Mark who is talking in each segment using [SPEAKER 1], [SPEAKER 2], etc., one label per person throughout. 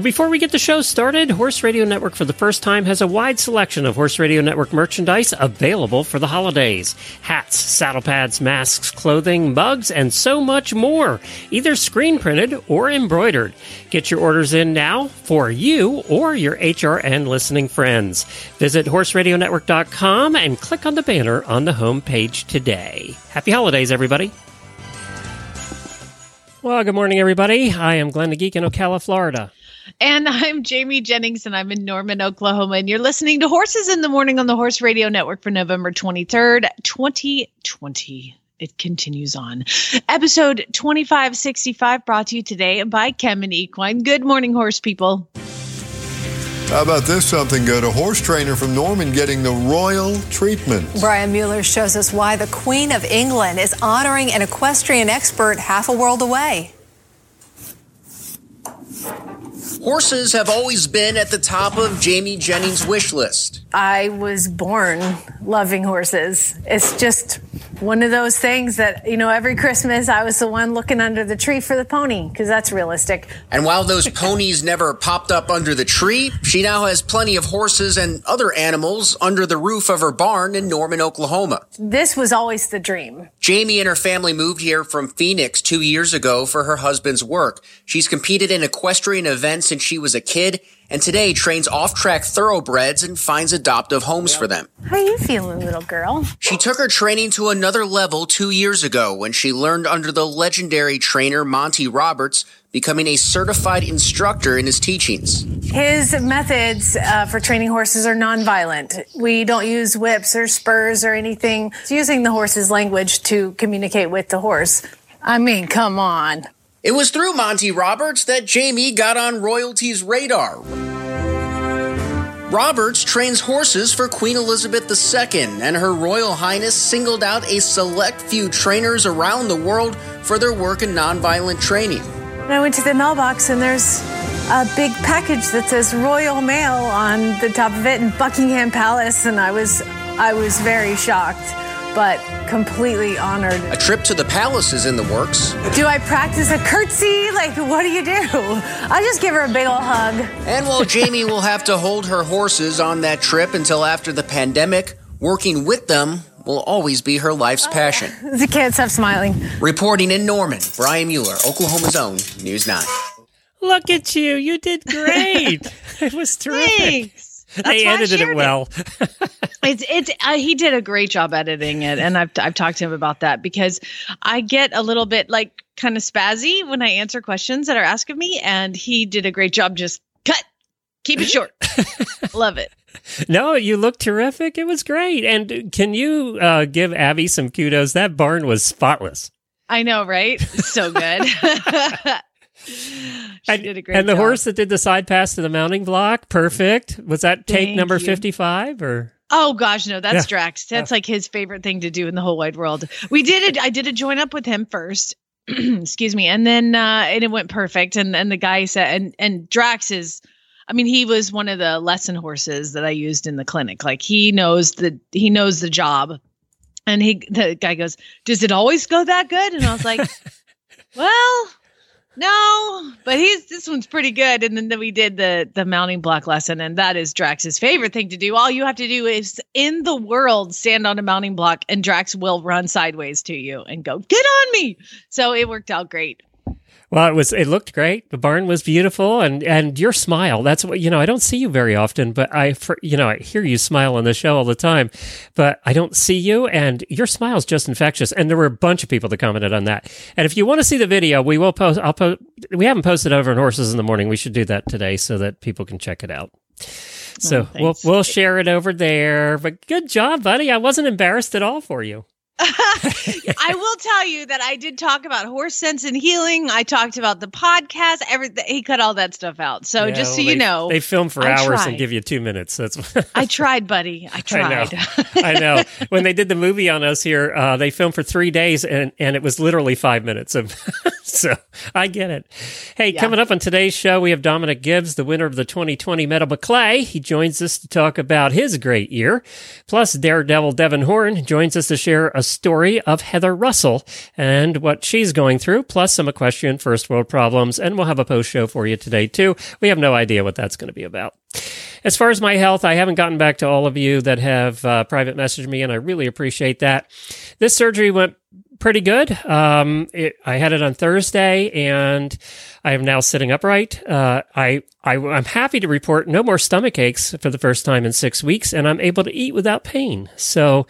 [SPEAKER 1] Well, before we get the show started, Horse Radio Network for the first time has a wide selection of Horse Radio Network merchandise available for the holidays hats, saddle pads, masks, clothing, mugs, and so much more, either screen printed or embroidered. Get your orders in now for you or your HRN listening friends. Visit horseradionetwork.com and click on the banner on the home page today. Happy holidays, everybody. Well, good morning, everybody. I am Glenn the Geek in Ocala, Florida.
[SPEAKER 2] And I'm Jamie Jennings, and I'm in Norman, Oklahoma. And you're listening to Horses in the Morning on the Horse Radio Network for November 23rd, 2020. It continues on. Episode 2565 brought to you today by Kemin Equine. Good morning, horse people.
[SPEAKER 3] How about this something good? A horse trainer from Norman getting the royal treatment.
[SPEAKER 4] Brian Mueller shows us why the Queen of England is honoring an equestrian expert half a world away.
[SPEAKER 5] Horses have always been at the top of Jamie Jennings' wish list.
[SPEAKER 4] I was born loving horses. It's just one of those things that, you know, every Christmas I was the one looking under the tree for the pony because that's realistic.
[SPEAKER 5] And while those ponies never popped up under the tree, she now has plenty of horses and other animals under the roof of her barn in Norman, Oklahoma.
[SPEAKER 4] This was always the dream.
[SPEAKER 5] Jamie and her family moved here from Phoenix two years ago for her husband's work. She's competed in equestrian events since she was a kid and today trains off track thoroughbreds and finds adoptive homes for them.
[SPEAKER 4] How are you feeling, little girl?
[SPEAKER 5] She took her training to another level two years ago when she learned under the legendary trainer Monty Roberts, becoming a certified instructor in his teachings.
[SPEAKER 4] His methods uh, for training horses are nonviolent. We don't use whips or spurs or anything. It's using the horse's language to communicate with the horse. I mean, come on.
[SPEAKER 5] It was through Monty Roberts that Jamie got on royalty's radar. Roberts trains horses for Queen Elizabeth II, and Her Royal Highness singled out a select few trainers around the world for their work in nonviolent training.
[SPEAKER 4] I went to the mailbox, and there's a big package that says Royal Mail on the top of it in Buckingham Palace, and I was I was very shocked but completely honored.
[SPEAKER 5] A trip to the palace is in the works.
[SPEAKER 4] Do I practice a curtsy? Like, what do you do? I'll just give her a big old hug.
[SPEAKER 5] And while Jamie will have to hold her horses on that trip until after the pandemic, working with them will always be her life's oh, passion.
[SPEAKER 4] The can't stop smiling.
[SPEAKER 5] Reporting in Norman, Brian Mueller, Oklahoma's own News 9.
[SPEAKER 1] Look at you. You did great. it was terrific.
[SPEAKER 2] Thanks.
[SPEAKER 1] They edited it well.
[SPEAKER 2] it's it's uh, he did a great job editing it, and I've I've talked to him about that because I get a little bit like kind of spazzy when I answer questions that are asked of me, and he did a great job. Just cut, keep it short. Love it.
[SPEAKER 1] No, you look terrific. It was great. And can you uh, give Abby some kudos? That barn was spotless.
[SPEAKER 2] I know, right? So good.
[SPEAKER 1] She and, did a great And the job. horse that did the side pass to the mounting block, perfect. Was that take Thank number 55 or?
[SPEAKER 2] Oh gosh, no, that's yeah. Drax. That's yeah. like his favorite thing to do in the whole wide world. We did it. I did a join up with him first. Excuse me. And then uh and it went perfect. And and the guy said and and Drax is I mean, he was one of the lesson horses that I used in the clinic. Like he knows the he knows the job. And he the guy goes, Does it always go that good? And I was like, Well, no, but he's this one's pretty good. And then we did the the mounting block lesson, and that is Drax's favorite thing to do. All you have to do is in the world stand on a mounting block, and Drax will run sideways to you and go, "Get on me!" So it worked out great.
[SPEAKER 1] Well, it was. It looked great. The barn was beautiful, and and your smile. That's what you know. I don't see you very often, but I, for, you know, I hear you smile on the show all the time, but I don't see you, and your smile is just infectious. And there were a bunch of people that commented on that. And if you want to see the video, we will post. I'll post. We haven't posted over on Horses in the Morning. We should do that today so that people can check it out. So oh, we'll we'll share it over there. But good job, buddy. I wasn't embarrassed at all for you.
[SPEAKER 2] I will tell you that I did talk about horse sense and healing. I talked about the podcast. Everything he cut all that stuff out. So
[SPEAKER 1] Yeah,
[SPEAKER 2] just so
[SPEAKER 1] well,
[SPEAKER 2] you
[SPEAKER 1] they-
[SPEAKER 2] know,
[SPEAKER 1] they film for
[SPEAKER 2] I
[SPEAKER 1] hours
[SPEAKER 2] tried.
[SPEAKER 1] and give you two minutes. That's
[SPEAKER 2] I tried, buddy. I
[SPEAKER 1] I know.
[SPEAKER 2] tried.
[SPEAKER 1] I know. When they did the movie on us here, uh, they filmed for three days, and and it was literally five minutes of. so I get it. Hey,
[SPEAKER 2] Yeah.
[SPEAKER 1] coming up on today's show, we have Dominic Gibbs, the winner of the 2020 Medal Maclay. He joins us to talk about his great year. Plus, Daredevil Devin Horn joins us to share a story of Heather Russell and what she's going through, plus some equestrian first world problems. And we'll have a post show for you today too. We have no idea what that's going to be about. As far as my health, I haven't gotten back to all of you that have uh, private messaged me, and I really appreciate that. This surgery went pretty good. Um, it, I had it on Thursday, and I am now sitting upright. Uh, I, I I'm happy to report no more stomach aches for the first time in six weeks, and I'm able to eat without pain. So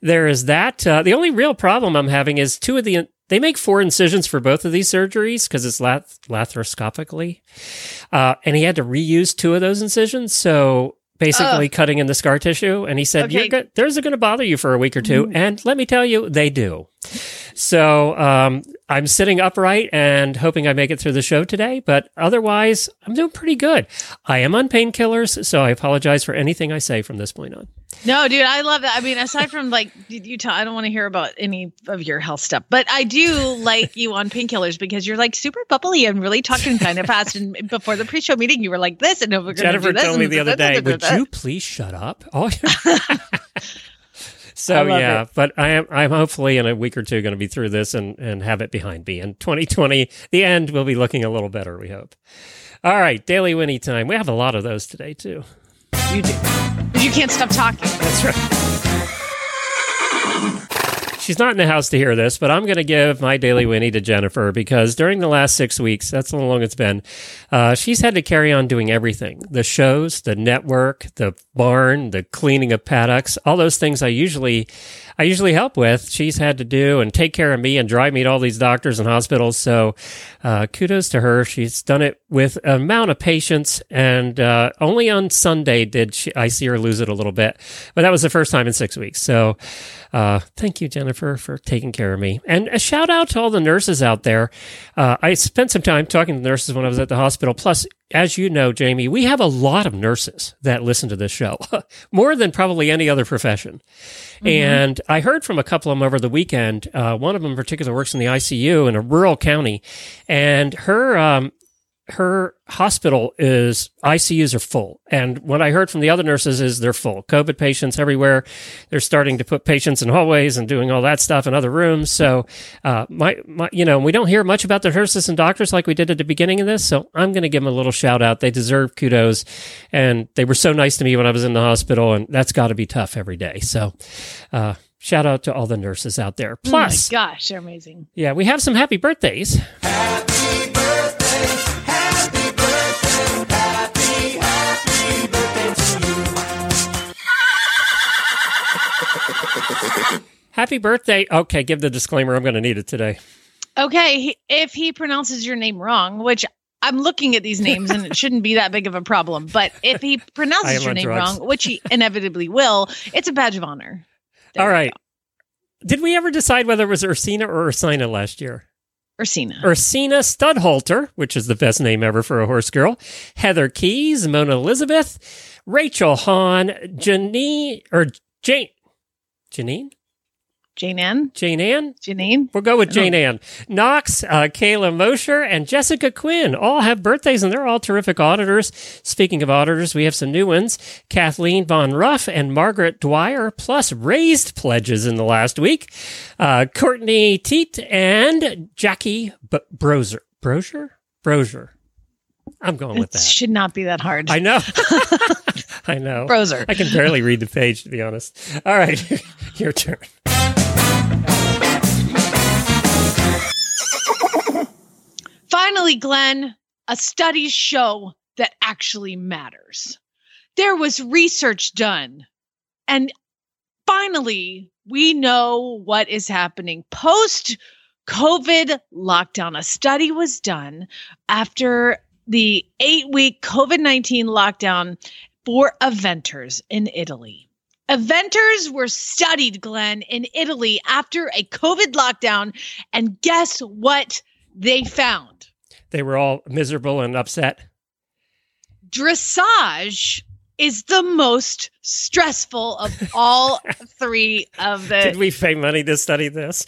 [SPEAKER 1] there is that. Uh, the only real problem I'm having is two of the. They make four incisions for both of these surgeries because it's lath- laparoscopically. Uh, and he had to reuse two of those incisions. So basically cutting in the scar tissue. And he said,
[SPEAKER 2] Okay.
[SPEAKER 1] You're go- there's going to bother you for a week or 2 mm. And let me tell you, they do. So um, I'm sitting upright and hoping I make it through the show today. But otherwise, I'm doing pretty good. I am on painkillers. So I apologize for anything I say from this point on.
[SPEAKER 2] No, dude, I love that. I mean, aside from like you you tell, I don't want to hear about any of your health stuff, but I do like you on painkillers because you're like super bubbly and really talking kind of fast. And before the pre-show meeting, you were like this, and no, we're
[SPEAKER 1] Jennifer told me the other
[SPEAKER 2] da- da-
[SPEAKER 1] day,
[SPEAKER 2] da- da-
[SPEAKER 1] would you please shut up? Oh, so yeah,
[SPEAKER 2] it.
[SPEAKER 1] but I am I'm hopefully in a week or two going to be through this and and have it behind me. And 2020, the end will be looking a little better. We hope. All right, daily Winnie time. We have a lot of those today too.
[SPEAKER 2] You do, but you can't stop talking.
[SPEAKER 1] That's right. She's not in the house to hear this, but I'm going to give my daily Winnie to Jennifer because during the last six weeks, that's how long it's been, uh, she's had to carry on doing everything the shows, the network, the barn, the cleaning of paddocks, all those things I usually. I usually help with. She's had to do and take care of me and drive me to all these doctors and hospitals. So, uh, kudos to her. She's done it with amount of patience. And uh, only on Sunday did she, I see her lose it a little bit. But that was the first time in six weeks. So, uh, thank you, Jennifer, for taking care of me. And a shout out to all the nurses out there. Uh, I spent some time talking to nurses when I was at the hospital. Plus, as you know, Jamie, we have a lot of nurses that listen to this show, more than probably any other profession. And I heard from a couple of them over the weekend. Uh, one of them in particular works in the ICU in a rural county, and her um, her hospital is ICUs are full. And what I heard from the other nurses is they're full. COVID patients everywhere. They're starting to put patients in hallways and doing all that stuff in other rooms. So, uh, my, my, you know, we don't hear much about the nurses and doctors like we did at the beginning of this. So I'm going to give them a little shout out. They deserve kudos. And they were so nice to me when I was in the hospital. And that's got to be tough every day. So, uh, shout out to all the nurses out there. Plus,
[SPEAKER 2] oh my gosh, they're amazing.
[SPEAKER 1] yeah, we have some happy birthdays. Happy birthday. Okay, give the disclaimer. I'm going to need it today.
[SPEAKER 2] Okay, if he pronounces your name wrong, which I'm looking at these names and it shouldn't be that big of a problem, but if he pronounces your name
[SPEAKER 1] drugs.
[SPEAKER 2] wrong, which he inevitably will, it's a badge of honor. There
[SPEAKER 1] All right. Did we ever decide whether it was Ursina or Ursina last year?
[SPEAKER 2] Ursina.
[SPEAKER 1] Ursina Studhalter, which is the best name ever for a horse girl, Heather Keys, Mona Elizabeth, Rachel Hahn, Janine, or Jane, Janine?
[SPEAKER 2] Jane Ann?
[SPEAKER 1] Jane Ann?
[SPEAKER 2] Janine?
[SPEAKER 1] We'll go with Jane Ann. Knox, uh, Kayla Mosher, and Jessica Quinn all have birthdays, and they're all terrific auditors. Speaking of auditors, we have some new ones Kathleen Von Ruff and Margaret Dwyer, plus raised pledges in the last week. Uh, Courtney Teat and Jackie B- Broser. Broser? Broser. I'm going with that.
[SPEAKER 2] It should not be that hard.
[SPEAKER 1] I know. I know.
[SPEAKER 2] Broser.
[SPEAKER 1] I can barely read the page, to be honest. All right, your turn.
[SPEAKER 2] Finally, Glenn, a studies show that actually matters. There was research done. And finally, we know what is happening post COVID lockdown. A study was done after the eight week COVID 19 lockdown for eventers in Italy. Eventers were studied, Glenn, in Italy after a COVID lockdown. And guess what they found?
[SPEAKER 1] They were all miserable and upset.
[SPEAKER 2] Dressage is the most stressful of all three of the.
[SPEAKER 1] Did we pay money to study this?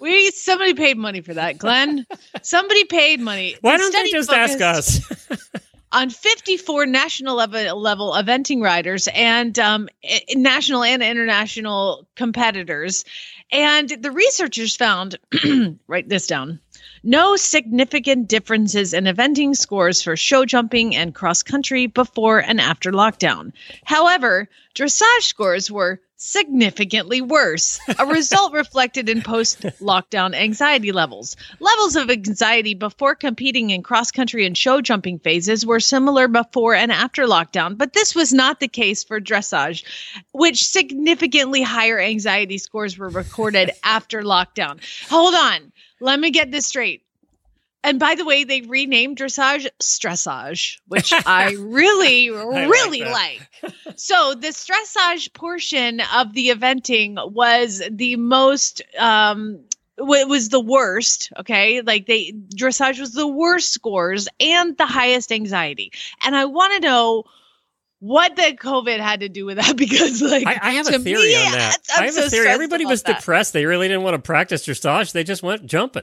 [SPEAKER 2] we somebody paid money for that, Glenn. Somebody paid money.
[SPEAKER 1] Why
[SPEAKER 2] The
[SPEAKER 1] don't they just ask us?
[SPEAKER 2] on 54 national level, level eventing riders and um, national and international competitors. And the researchers found, write this down, no significant differences in eventing scores for show jumping and cross country before and after lockdown. However, dressage scores were significantly worse, a result reflected in post lockdown anxiety levels. Levels of anxiety before competing in cross country and show jumping phases were similar before and after lockdown, but this was not the case for dressage, which significantly higher anxiety scores were recorded after lockdown. Hold on, let me get this straight. And by the way, they renamed dressage stressage, which I really,
[SPEAKER 1] like
[SPEAKER 2] really
[SPEAKER 1] that.
[SPEAKER 2] like. So the stressage portion of the eventing was the most um w- was the worst okay like they dressage was the worst scores and the highest anxiety and i want to know what the covid had to do with that because like
[SPEAKER 1] I, I have a theory
[SPEAKER 2] me,
[SPEAKER 1] on that.
[SPEAKER 2] I'm
[SPEAKER 1] I have
[SPEAKER 2] so
[SPEAKER 1] a theory. Everybody was
[SPEAKER 2] that.
[SPEAKER 1] depressed. They really didn't want to practice dressage. They just went jumping.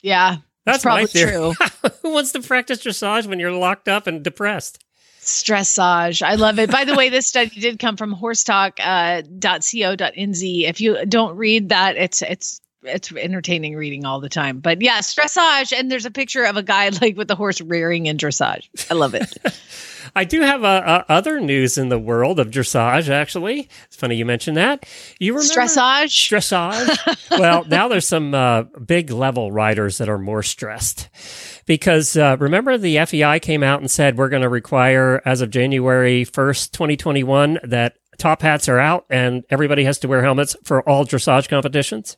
[SPEAKER 2] yeah
[SPEAKER 1] That's
[SPEAKER 2] probably
[SPEAKER 1] my theory.
[SPEAKER 2] true.
[SPEAKER 1] Who wants to practice dressage when you're locked up and depressed?
[SPEAKER 2] Stressage. I love it. By the way, this study did come from horsetalk.co.nz. If you don't read that, it's it's it's entertaining reading all the time. But yeah, stressage, and there's a picture of a guy like with the horse rearing in dressage. I love it.
[SPEAKER 1] I do have uh, uh, other news in the world of dressage. Actually, it's funny you mentioned that. You remember
[SPEAKER 2] Stressage.
[SPEAKER 1] Stressage. well, now there's some uh, big level riders that are more stressed because uh, remember the FEI came out and said we're going to require as of January 1st, 2021 that top hats are out and everybody has to wear helmets for all dressage competitions.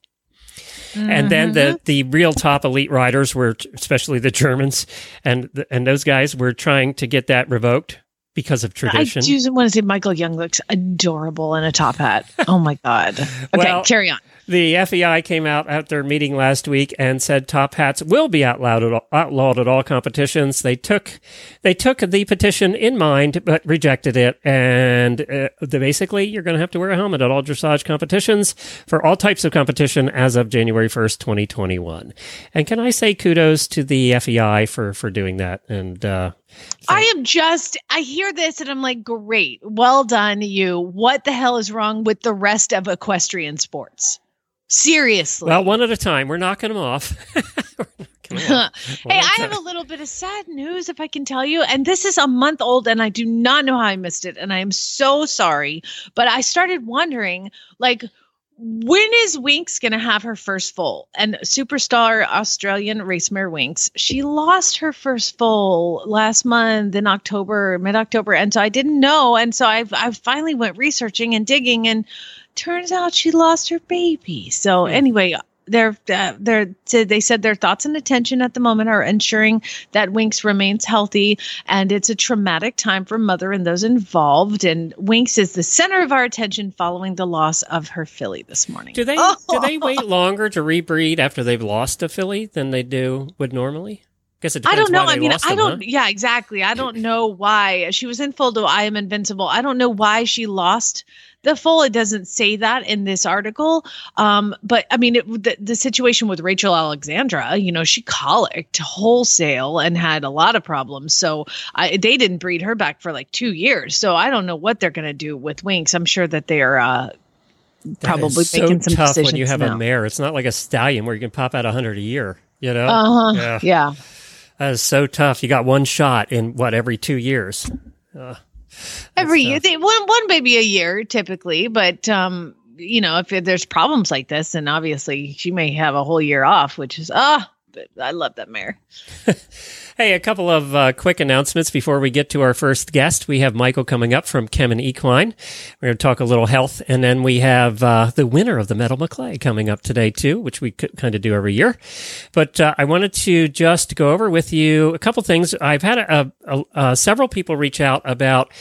[SPEAKER 1] And then the, mm-hmm. the real top elite riders were, especially the Germans, and the, and those guys were trying to get that revoked because of tradition.
[SPEAKER 2] I do want to say Michael Jung looks adorable in a top hat. Oh my god. Okay,
[SPEAKER 1] Well-
[SPEAKER 2] carry on.
[SPEAKER 1] The FEI came out at their meeting last week and said top hats will be outlawed at all, outlawed at all competitions. They took they took the petition in mind but rejected it, and uh, the, basically you're going to have to wear a helmet at all dressage competitions for all types of competition as of January first, 2021. And can I say kudos to the FEI for for doing that? And uh,
[SPEAKER 2] I am just, I hear this and I'm like, great. Well done, you. What the hell is wrong with the rest of equestrian sports? Seriously.
[SPEAKER 1] well, one at a time. We're knocking them off.
[SPEAKER 2] Hey, I have a little bit of sad news, if I can tell you. And this is a month old, and I do not know how I missed it. And I am so sorry. But I started wondering, like, when is Winx going to have her first foal? And superstar Australian race mare Winx, she lost her first foal last month in October, mid October, and so I didn't know. And so I, I finally went researching and digging, and turns out she lost her baby. So anyway, they're uh, they're they said their thoughts and attention at the moment are ensuring that Winx remains healthy, and it's a traumatic time for mother and those involved. And Winx is the center of our attention following the loss of her filly this morning.
[SPEAKER 1] Do they
[SPEAKER 2] Oh.
[SPEAKER 1] do they wait longer to rebreed after they've lost a filly than they do would normally? Guess it
[SPEAKER 2] I don't know. I mean, I don't.
[SPEAKER 1] huh?
[SPEAKER 2] Yeah, exactly. I don't know why she was in full to I Am Invincible. I don't know why she lost the full. It doesn't say that in this article. Um, but I mean, it, the, the situation with Rachel Alexandra, you know, she colicked wholesale and had a lot of problems. So I, they didn't breed her back for like two years. So I don't know what they're going to do with Winx. I'm sure that they're uh,
[SPEAKER 1] That
[SPEAKER 2] probably
[SPEAKER 1] so
[SPEAKER 2] making some
[SPEAKER 1] tough
[SPEAKER 2] decisions
[SPEAKER 1] when you have
[SPEAKER 2] now.
[SPEAKER 1] a mare. It's not like a stallion where you can pop out a hundred a year. You know,
[SPEAKER 2] Uh huh.
[SPEAKER 1] Yeah.
[SPEAKER 2] yeah.
[SPEAKER 1] that is so tough. You got one shot in what every two years.
[SPEAKER 2] Every year. they, one one baby a year typically but um you know if there's problems like this then obviously she may have a whole year off which is ah but i love that mare
[SPEAKER 1] Hey, a couple of uh, quick announcements before we get to our first guest. We have Michael coming up from Kemin Equine. We're going to talk a little health, and then we have uh, the winner of the Medal Maclay coming up today too, which we kind of do every year. But uh, I wanted to just go over with you a couple things. I've had a, a, a, several people reach out about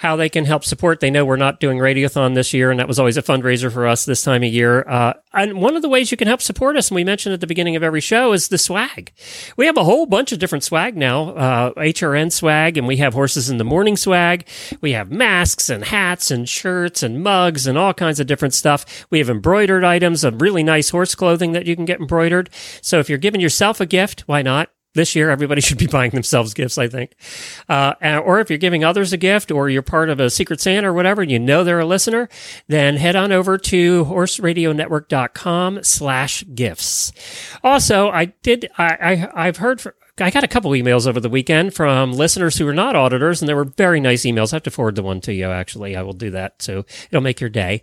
[SPEAKER 1] how they can help support. They know we're not doing Radiothon this year, and that was always a fundraiser for us this time of year. Uh, and one of the ways you can help support us, and we mentioned at the beginning of every show, is the swag. We have a whole bunch of different swag now, uh, HRN swag, and we have Horses in the Morning swag. We have masks and hats and shirts and mugs and all kinds of different stuff. We have embroidered items of really nice horse clothing that you can get embroidered. So if you're giving yourself a gift, why not? This year everybody should be buying themselves gifts i think. Uh, or if you're giving others a gift or you're part of a secret santa or whatever and you know they're a listener then head on over to horseradionetwork.com slash gifts. Also i did i, I i've heard for, I got a couple emails over the weekend from listeners who are not auditors, and they were very nice emails. I have to forward the one to you. Actually, I will do that, so it'll make your day.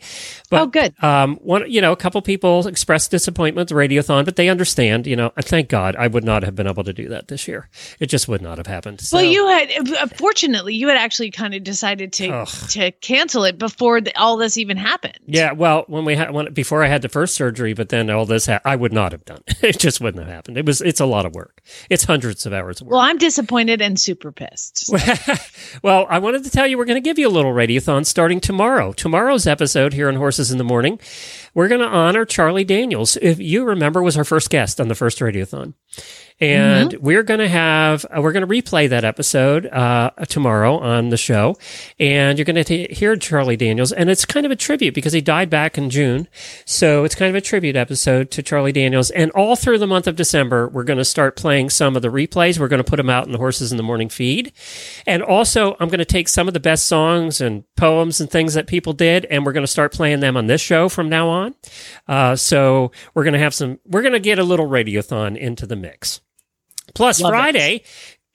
[SPEAKER 2] But, oh, good.
[SPEAKER 1] Um, one, you know, a couple people expressed disappointment with Radiothon, but they understand. You know, thank God, I would not have been able to do that this year. It just would not have happened. So.
[SPEAKER 2] Well, you had, uh, fortunately, you had actually kind of decided to Ugh. to cancel it before the, all this even happened.
[SPEAKER 1] Yeah, well, when we had when, before I had the first surgery, but then all this, ha- I would not have done. it just wouldn't have happened. It was, it's a lot of work. It's hundreds of hours of work.
[SPEAKER 2] Well, I'm disappointed and super pissed.
[SPEAKER 1] Well, I wanted to tell you we're going to give you a little radiothon starting tomorrow. Tomorrow's episode here on Horses in the Morning, we're going to honor Charlie Daniels. If you remember, was our first guest on the first radiothon and mm-hmm. we're going to have uh, we're going to replay that episode uh, tomorrow on the show, and you're going to hear Charlie Daniels, and it's kind of a tribute because he died back in June, so it's kind of a tribute episode to Charlie Daniels. And all through the month of December, we're going to start playing some of the replays. We're going to put them out in the Horses in the Morning feed, and also I'm going to take some of the best songs and poems and things that people did, and we're going to start playing them on this show from now on. Uh, so we're going to have some. We're going to get a little radiothon into the mix. Plus, Love Friday, it.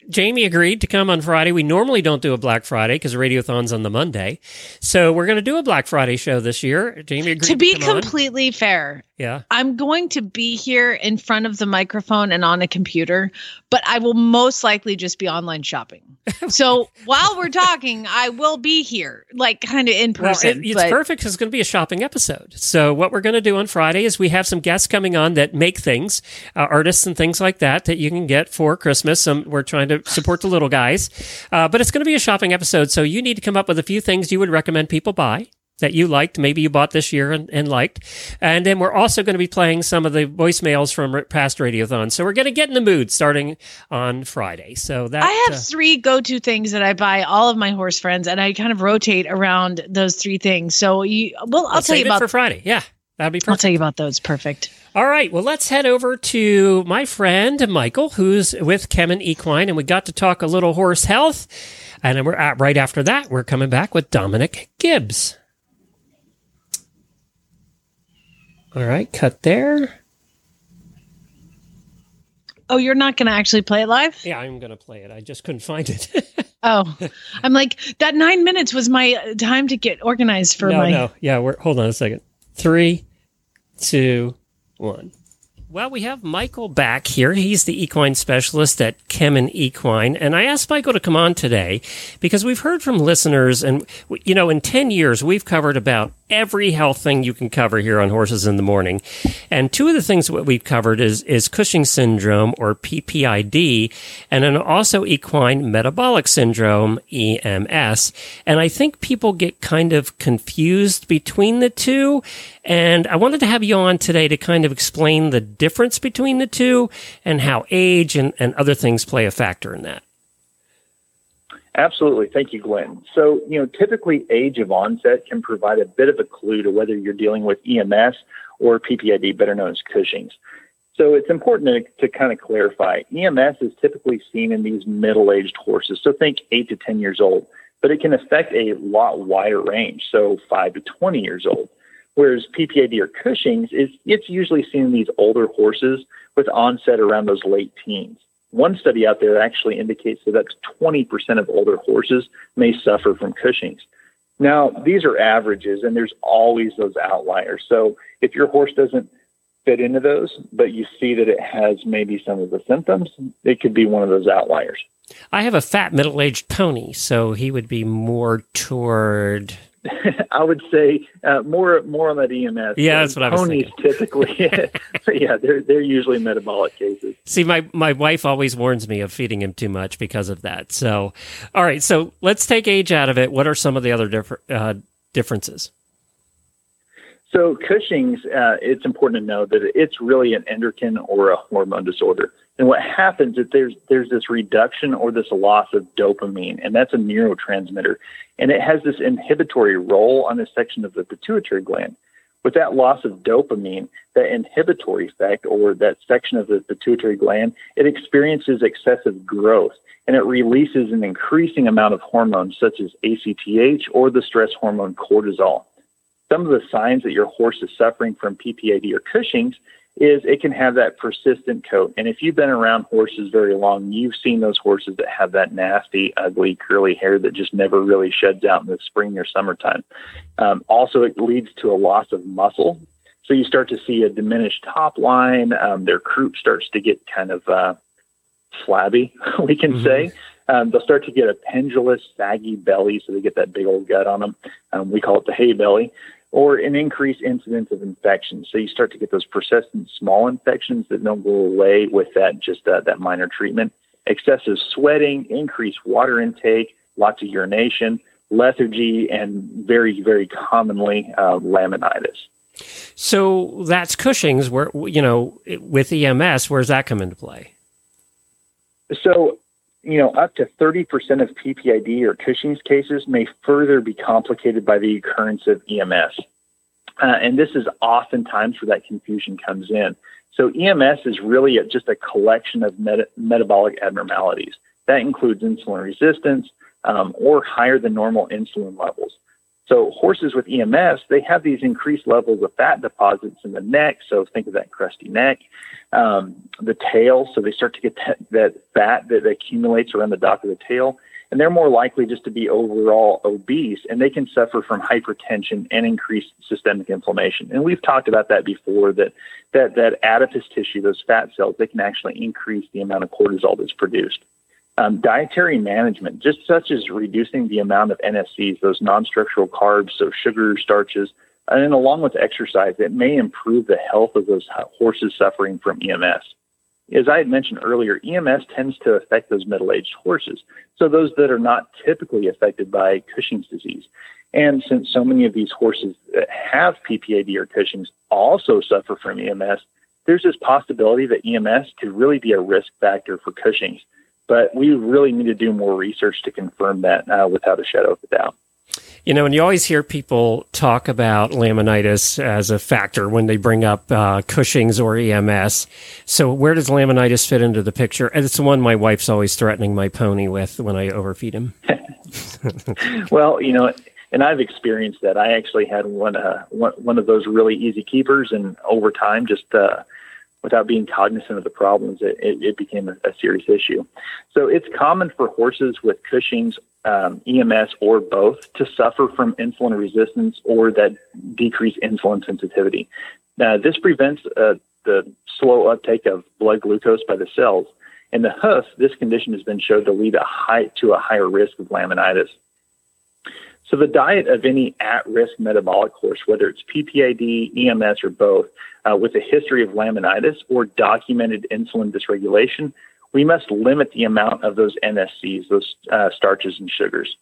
[SPEAKER 1] Jamie agreed to come on Friday. We normally don't do a Black Friday because Radiothon's on the Monday. So we're going to do a Black Friday show this year. Jamie agreed
[SPEAKER 2] to be
[SPEAKER 1] to
[SPEAKER 2] completely
[SPEAKER 1] on.
[SPEAKER 2] fair.
[SPEAKER 1] Yeah.
[SPEAKER 2] I'm going to be here in front of the microphone and on a computer, but I will most likely just be online shopping. so while we're talking, I will be here, like kind of in person.
[SPEAKER 1] Well, it, it's but... perfect because it's going to be a shopping episode. So what we're going to do on Friday is we have some guests coming on that make things, uh, artists and things like that, that you can get for Christmas. Some we're trying to support the little guys, uh, but it's going to be a shopping episode. So you need to come up with a few things you would recommend people buy that you liked, maybe you bought this year and, and, liked. And then we're also going to be playing some of the voicemails from past radiothons. So we're going to get in the mood starting on Friday. So that
[SPEAKER 2] I have uh, three go-to things that I buy all of my horse friends, and I kind of rotate around those three things. So you, well, I'll tell you about
[SPEAKER 1] for Friday. Yeah, that'd be perfect.
[SPEAKER 2] I'll tell you about those. Perfect.
[SPEAKER 1] All right. Well, let's head over to my friend Michael, who's with Kemin Equine, and we got to talk a little horse health. And then we're at, right after that, we're coming back with Dominic Gibbs. All right, cut there.
[SPEAKER 2] Oh, you're not going to actually play it live?
[SPEAKER 1] Yeah, I'm going to play it. I just couldn't find it.
[SPEAKER 2] oh, I'm like that. Nine minutes was my time to get organized for
[SPEAKER 1] no,
[SPEAKER 2] my.
[SPEAKER 1] No, yeah. We're hold on a second. Three, two, one. Well, we have Michael back here. He's the equine specialist at Kemin Equine. And I asked Michael to come on today because we've heard from listeners and, you know, in 10 years, we've covered about every health thing you can cover here on Horses in the Morning. And two of the things that we've covered is, is Cushing syndrome or PPID and then also equine metabolic syndrome, EMS. And I think people get kind of confused between the two. And I wanted to have you on today to kind of explain the difference between the two and how age and, and other things play a factor in that.
[SPEAKER 6] Absolutely. Thank you, Glenn. So, you know, typically age of onset can provide a bit of a clue to whether you're dealing with EMS or PPID, better known as Cushing's. So it's important to, to kind of clarify. EMS is typically seen in these middle-aged horses. So think eight to 10 years old, but it can affect a lot wider range. So five to 20 years old. Whereas PPID or Cushing's is, it's usually seen in these older horses with onset around those late teens. One study out there actually indicates that to 20% of older horses may suffer from Cushing's. Now, these are averages, and there's always those outliers. So if your horse doesn't fit into those, but you see that it has maybe some of the symptoms, it could be one of those outliers.
[SPEAKER 1] I have a fat middle aged pony, so he would be more toward
[SPEAKER 6] I would say uh, more more on that EMS.
[SPEAKER 1] Yeah, that's what I was
[SPEAKER 6] Ponies
[SPEAKER 1] thinking.
[SPEAKER 6] typically, yeah, they're they're usually metabolic cases.
[SPEAKER 1] See, my, my wife always warns me of feeding him too much because of that. So, all right. So let's take age out of it. What are some of the other differ, uh, differences?
[SPEAKER 6] So Cushing's, uh, it's important to know that it's really an endocrine or a hormone disorder. And what happens is there's there's this reduction or this loss of dopamine, and that's a neurotransmitter, and it has this inhibitory role on a section of the pituitary gland. With that loss of dopamine, that inhibitory effect or that section of the pituitary gland, it experiences excessive growth and it releases an increasing amount of hormones such as ACTH or the stress hormone cortisol some of the signs that your horse is suffering from PPID or Cushing's is it can have that persistent coat. And if you've been around horses very long, you've seen those horses that have that nasty, ugly, curly hair that just never really sheds out in the spring or summertime. Um, also, it leads to a loss of muscle. So you start to see a diminished top line. Um, their croup starts to get kind of uh, flabby, we can mm-hmm. say. Um, they'll start to get a pendulous, saggy belly, so they get that big old gut on them. Um, we call it the hay belly or an increased incidence of infections. So you start to get those persistent small infections that don't go away with that just uh, that minor treatment. Excessive sweating, increased water intake, lots of urination, lethargy, and very very commonly uh, laminitis.
[SPEAKER 1] So that's Cushing's. Where you know with EMS, where's that come into play?
[SPEAKER 6] So you know, up to 30% of PPID or Cushing's cases may further be complicated by the occurrence of EMS. Uh, and this is oftentimes where that confusion comes in. So EMS is really a, just a collection of meta- metabolic abnormalities. That includes insulin resistance um, or higher than normal insulin levels. So horses with EMS, they have these increased levels of fat deposits in the neck. So think of that cresty neck, um, the tail. So they start to get that, that fat that accumulates around the dock of the tail, and they're more likely just to be overall obese, and they can suffer from hypertension and increased systemic inflammation. And we've talked about that before. That that that adipose tissue, those fat cells, they can actually increase the amount of cortisol that's produced. Um, dietary management, just such as reducing the amount of NSCs, those non structural carbs, so sugar, starches, and then along with exercise, it may improve the health of those horses suffering from EMS. As I had mentioned earlier, EMS tends to affect those middle aged horses, so those that are not typically affected by Cushing's disease. And since so many of these horses that have PPID or Cushing's also suffer from EMS, there's this possibility that EMS could really be a risk factor for Cushing's but we really need to do more research to confirm that uh, without a shadow of a doubt.
[SPEAKER 1] You know, and you always hear people talk about laminitis as a factor when they bring up uh, Cushing's or EMS. So, where does laminitis fit into the picture? And it's the one my wife's always threatening my pony with when I overfeed him.
[SPEAKER 6] well, you know, and I've experienced that. I actually had one, uh, one, one of those really easy keepers, and over time, just uh, without being cognizant of the problems, it, it, it became a, a, serious issue. So it's common for horses with Cushing's, um, EMS, or both to suffer from insulin resistance or that decreased insulin sensitivity. Now, this prevents uh, the slow uptake of blood glucose by the cells. In the hoof, this condition has been shown to lead a high, to a higher risk of laminitis. So the diet of any at-risk metabolic horse, whether it's PPID, EMS, or both, uh, with a history of laminitis or documented insulin dysregulation, we must limit the amount of those NSCs, those uh, starches and sugars.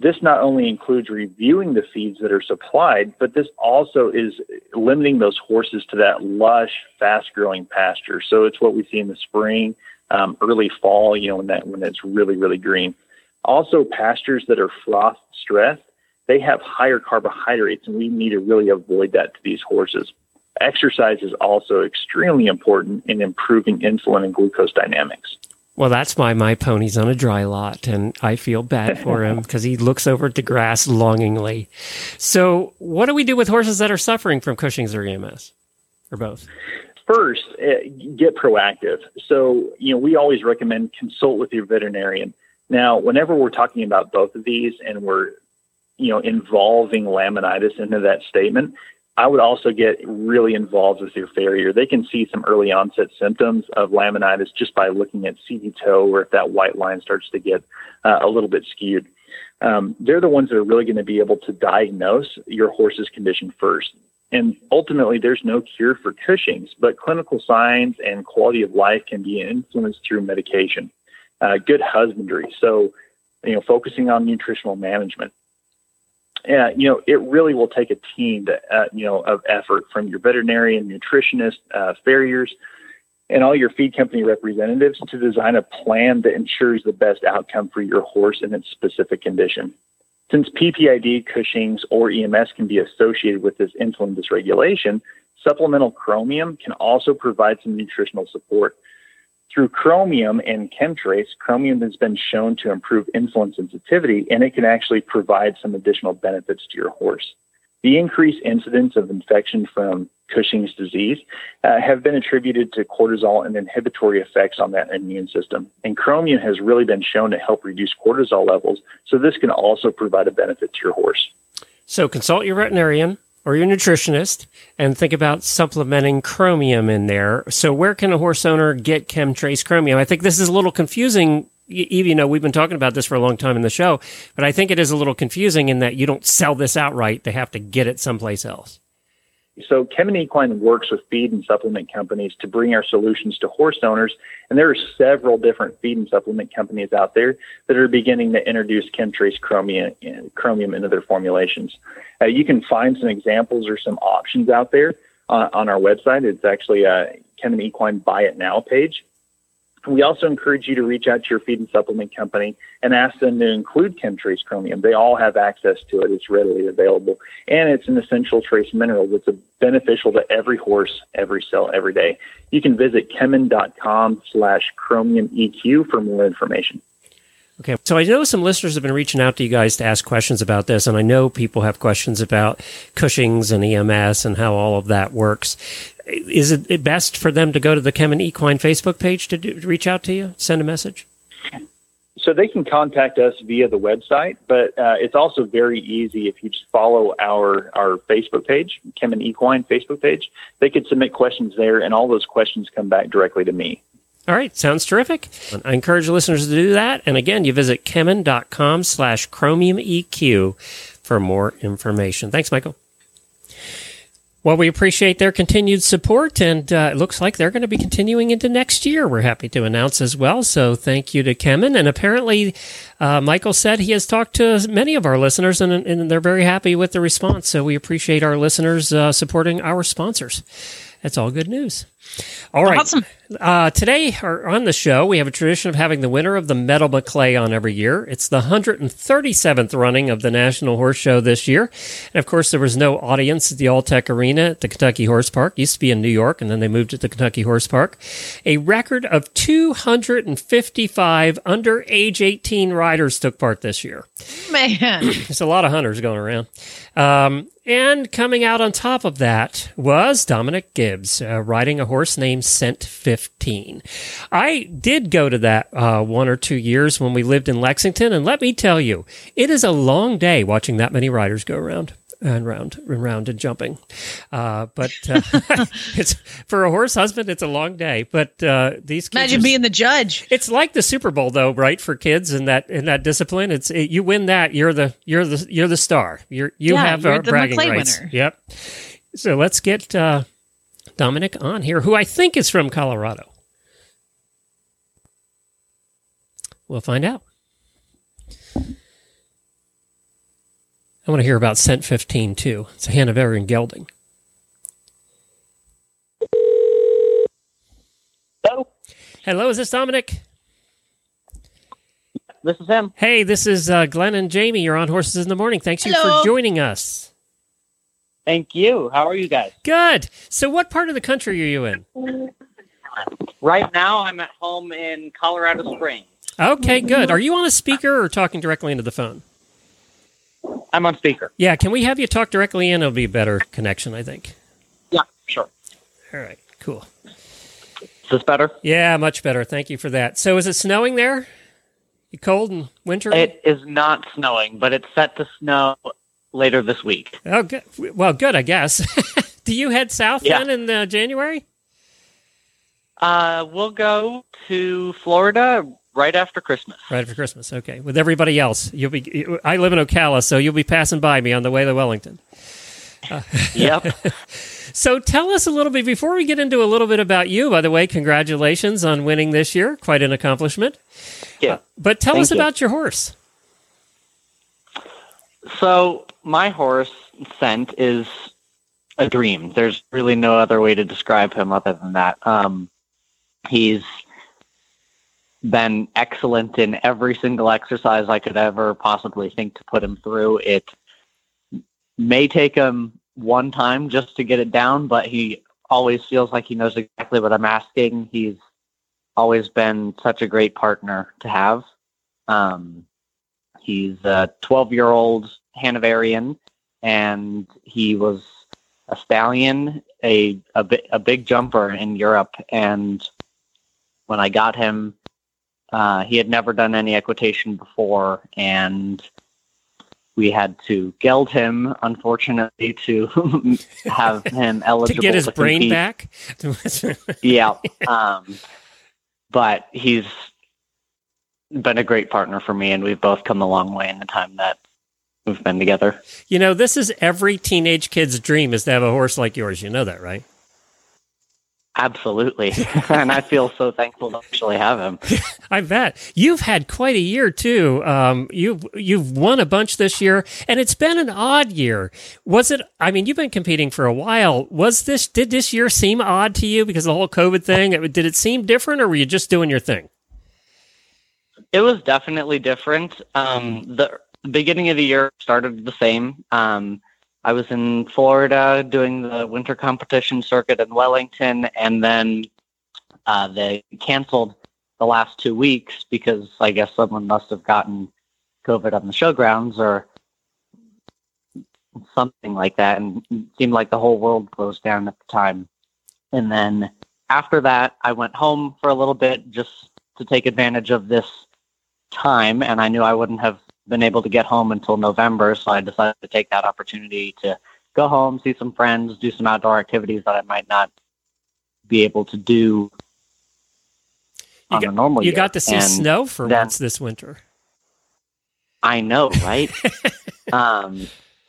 [SPEAKER 6] This not only includes reviewing the feeds that are supplied, but this also is limiting those horses to that lush, fast-growing pasture. So it's what we see in the spring, um, early fall, you know, when that when it's really, really green. Also, pastures that are frost stressed, they have higher carbohydrates, and we need to really avoid that to these horses. Exercise is also extremely important in improving insulin and glucose dynamics.
[SPEAKER 1] Well, that's why my pony's on a dry lot, and I feel bad for him because he looks over at the grass longingly. So, what do we do with horses that are suffering from Cushing's or EMS, or both?
[SPEAKER 6] First, eh, get proactive. So, you know, we always recommend consult with your veterinarian. Now, whenever we're talking about both of these and we're, you know, involving laminitis into that statement, I would also get really involved with your farrier. They can see some early onset symptoms of laminitis just by looking at seedy toe or if that white line starts to get uh, a little bit skewed. Um, they're the ones that are really going to be able to diagnose your horse's condition first. And ultimately, there's no cure for Cushing's, but clinical signs and quality of life can be influenced through medication, uh, good husbandry. So, you know, focusing on nutritional management. Yeah, you know, it really will take a team, to, uh, you know, of effort from your veterinarian, nutritionist, uh, farriers, and all your feed company representatives to design a plan that ensures the best outcome for your horse in its specific condition. Since PPID, Cushing's, or EMS can be associated with this insulin dysregulation, supplemental chromium can also provide some nutritional support. Through chromium and Kemtrace, chromium has been shown to improve insulin sensitivity and it can actually provide some additional benefits to your horse. The increased incidence of infection from Cushing's disease uh, have been attributed to cortisol and inhibitory effects on that immune system. And chromium has really been shown to help reduce cortisol levels, so this can also provide a benefit to your horse.
[SPEAKER 1] So consult your veterinarian or your nutritionist and think about supplementing chromium in there. So where can a horse owner get Kemtrace chromium? I think this is a little confusing Eve, you know, we've been talking about this for a long time in the show, but I think it is a little confusing in that you don't sell this outright. They have to get it someplace else.
[SPEAKER 6] So Kemin Equine works with feed and supplement companies to bring our solutions to horse owners, and there are several different feed and supplement companies out there that are beginning to introduce Kemtrace chromium, chromium into their formulations. Uh, you can find some examples or some options out there uh, on our website. It's actually a Kemin Equine Buy It Now page. We also encourage you to reach out to your feed and supplement company and ask them to include Kemtrace chromium. They all have access to it. It's readily available. And it's an essential trace mineral that's beneficial to every horse, every cell, every day. You can visit kemin.com slash chromium EQ for more information.
[SPEAKER 1] Okay, so I know some listeners have been reaching out to you guys to ask questions about this, and I know people have questions about Cushing's and EMS and how all of that works is it best for them to go to the Kemin Equine Facebook page to, do, to reach out to you, send a message?
[SPEAKER 6] So they can contact us via the website, but uh, it's also very easy if you just follow our our Facebook page, Kemin Equine Facebook page. They could submit questions there, and all those questions come back directly to me.
[SPEAKER 1] All right, sounds terrific. I encourage listeners to do that. And again, you visit kemin.com slash chromium EQ for more information. Thanks, Michael. Well, we appreciate their continued support, and uh, it looks like they're going to be continuing into next year. We're happy to announce as well. So, thank you to Kemin. And apparently, uh, Michael said he has talked to many of our listeners, and, and, they're very happy with the response. So, we appreciate our listeners uh, supporting our sponsors. That's all good news. All right.
[SPEAKER 2] Awesome.
[SPEAKER 1] Uh, today, on the show, we have a tradition of having the winner of the Medal Maclay on every year. It's the 137th running of the National Horse Show this year. And of course, there was no audience at the Alltech Arena at the Kentucky Horse Park. It used to be in New York, and then they moved to the Kentucky Horse Park. A record of 255 under age 18 riders took part this year.
[SPEAKER 2] Man.
[SPEAKER 1] There's a lot of hunters going around. Um, and coming out on top of that was Dominic Gibbs uh, riding a horse named Scent 15. I did go to that uh, one or two years when we lived in Lexington, and let me tell you, it is a long day watching that many riders go around and round and round and jumping. Uh, but uh, it's for a horse husband, it's a long day. But uh, these kids
[SPEAKER 2] imagine
[SPEAKER 1] are,
[SPEAKER 2] being the judge.
[SPEAKER 1] It's like the Super Bowl, though, right? For kids in that in that discipline, it's it, you win that, you're the you're the you're the star. You're you
[SPEAKER 2] yeah,
[SPEAKER 1] have
[SPEAKER 2] you're
[SPEAKER 1] our
[SPEAKER 2] the
[SPEAKER 1] bragging
[SPEAKER 2] Maclay
[SPEAKER 1] rights.
[SPEAKER 2] Winner.
[SPEAKER 1] Yep. So let's get uh, Dominic on here, who I think is from Colorado. We'll find out. I want to hear about Scent 15 too. It's a Hanoverian gelding.
[SPEAKER 7] Hello.
[SPEAKER 1] Hello, is this Dominic?
[SPEAKER 7] This is him.
[SPEAKER 1] Hey, this is uh, Glenn and Jamie. You're on Horses in the Morning. Thanks you for joining us.
[SPEAKER 7] Thank you. How are you guys?
[SPEAKER 1] Good. So, what part of the country are you in?
[SPEAKER 7] Right now, I'm at home in Colorado Springs.
[SPEAKER 1] Okay, good. Are you on a speaker or talking directly into the phone?
[SPEAKER 7] I'm on speaker.
[SPEAKER 1] Yeah, can we have you talk directly in? It'll be a better connection, I think.
[SPEAKER 7] Yeah, sure.
[SPEAKER 1] All right, cool.
[SPEAKER 7] Is this better?
[SPEAKER 1] Yeah, much better. Thank you for that. So, is it snowing there? You cold and wintry?
[SPEAKER 7] It is not snowing, but it's set to snow later this week.
[SPEAKER 1] Oh, good. Well, good, I guess. Do you head south
[SPEAKER 7] Yeah.
[SPEAKER 1] then in uh, January?
[SPEAKER 7] Uh, we'll go to Florida right after Christmas.
[SPEAKER 1] Right after Christmas. Okay. With everybody else, you'll be. I live in Ocala, so you'll be passing by me on the way to Wellington.
[SPEAKER 7] Uh, yep.
[SPEAKER 1] so tell us a little bit before we get into a little bit about you. By the way, congratulations on winning this year. Quite an accomplishment.
[SPEAKER 7] Yeah. Uh,
[SPEAKER 1] but tell
[SPEAKER 7] Thank
[SPEAKER 1] us
[SPEAKER 7] you.
[SPEAKER 1] about your horse.
[SPEAKER 7] So my horse scent is a dream. There's really no other way to describe him other than that. Um, he's been excellent in every single exercise I could ever possibly think to put him through. It may take him one time just to get it down, but he always feels like he knows exactly what I'm asking. He's always been such a great partner to have. Um, he's a 12 year old Hanoverian, and he was a stallion, a, a, bi- a big jumper in Europe. And when I got him, uh, he had never done any equitation before, and we had to geld him, unfortunately, to have him eligible
[SPEAKER 1] to get his
[SPEAKER 7] to
[SPEAKER 1] brain
[SPEAKER 7] compete.
[SPEAKER 1] back.
[SPEAKER 7] yeah. Um, but he's been a great partner for me, and we've both come a long way in the time that we've been together.
[SPEAKER 1] you know, this is every teenage kid's dream is to have a horse like yours. You know that, right?
[SPEAKER 7] Absolutely. and I feel so thankful to actually have him.
[SPEAKER 1] I bet you've had quite a year too. Um, you've you've won a bunch this year, and it's been an odd year. Was it? I mean, you've been competing for a while. Was this? Did this year seem odd to you because of the whole COVID thing? Did it seem different, or were you just doing your thing?
[SPEAKER 7] It was definitely different. Um, the beginning of the year started the same. Um, I was in Florida doing the winter competition circuit in Wellington, and then uh, they canceled the last two weeks because I guess someone must have gotten COVID on the showgrounds or something like that, and it seemed like the whole world closed down at the time. And then after that, I went home for a little bit just to take advantage of this time, and I knew I wouldn't have been able to get home until November, so I decided to take that opportunity to go home, see some friends, do some outdoor activities that I might not be able to do
[SPEAKER 1] You
[SPEAKER 7] on
[SPEAKER 1] got,
[SPEAKER 7] a normal
[SPEAKER 1] you
[SPEAKER 7] year.
[SPEAKER 1] got to see
[SPEAKER 7] And
[SPEAKER 1] snow for
[SPEAKER 7] then-
[SPEAKER 1] once this winter.
[SPEAKER 7] I know, right? um,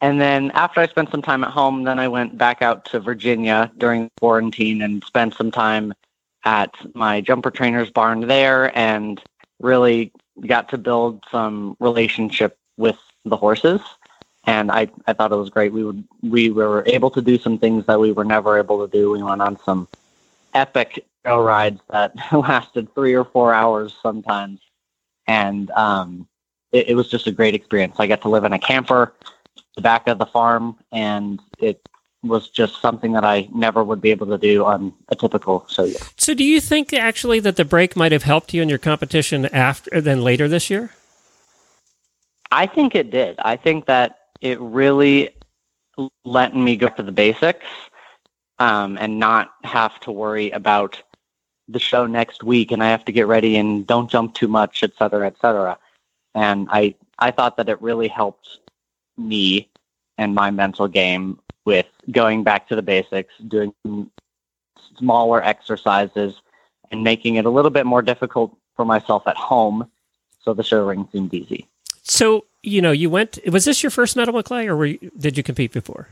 [SPEAKER 7] and then after I spent some time at home, then I went back out to Virginia during quarantine and spent some time at my jumper trainer's barn there and really got to build some relationship with the horses. And I, I thought it was great. We would we were able to do some things that we were never able to do. We went on some epic rides that lasted three or four hours sometimes. And um, it, it was just a great experience. I got to live in a camper, the back of the farm, and it was just something that I never would be able to do on a typical show year.
[SPEAKER 1] So, do you think actually that the break might have helped you in your competition after then later this year?
[SPEAKER 7] I think it did. I think that it really let me go to the basics um, and not have to worry about the show next week and I have to get ready and don't jump too much, et cetera, et cetera. And I, I thought that it really helped me and my mental game with going back to the basics, doing smaller exercises, and making it a little bit more difficult for myself at home. So the show ring seemed easy.
[SPEAKER 1] So, you know, you went. Was this your first medal, clay, or were you, did you compete before?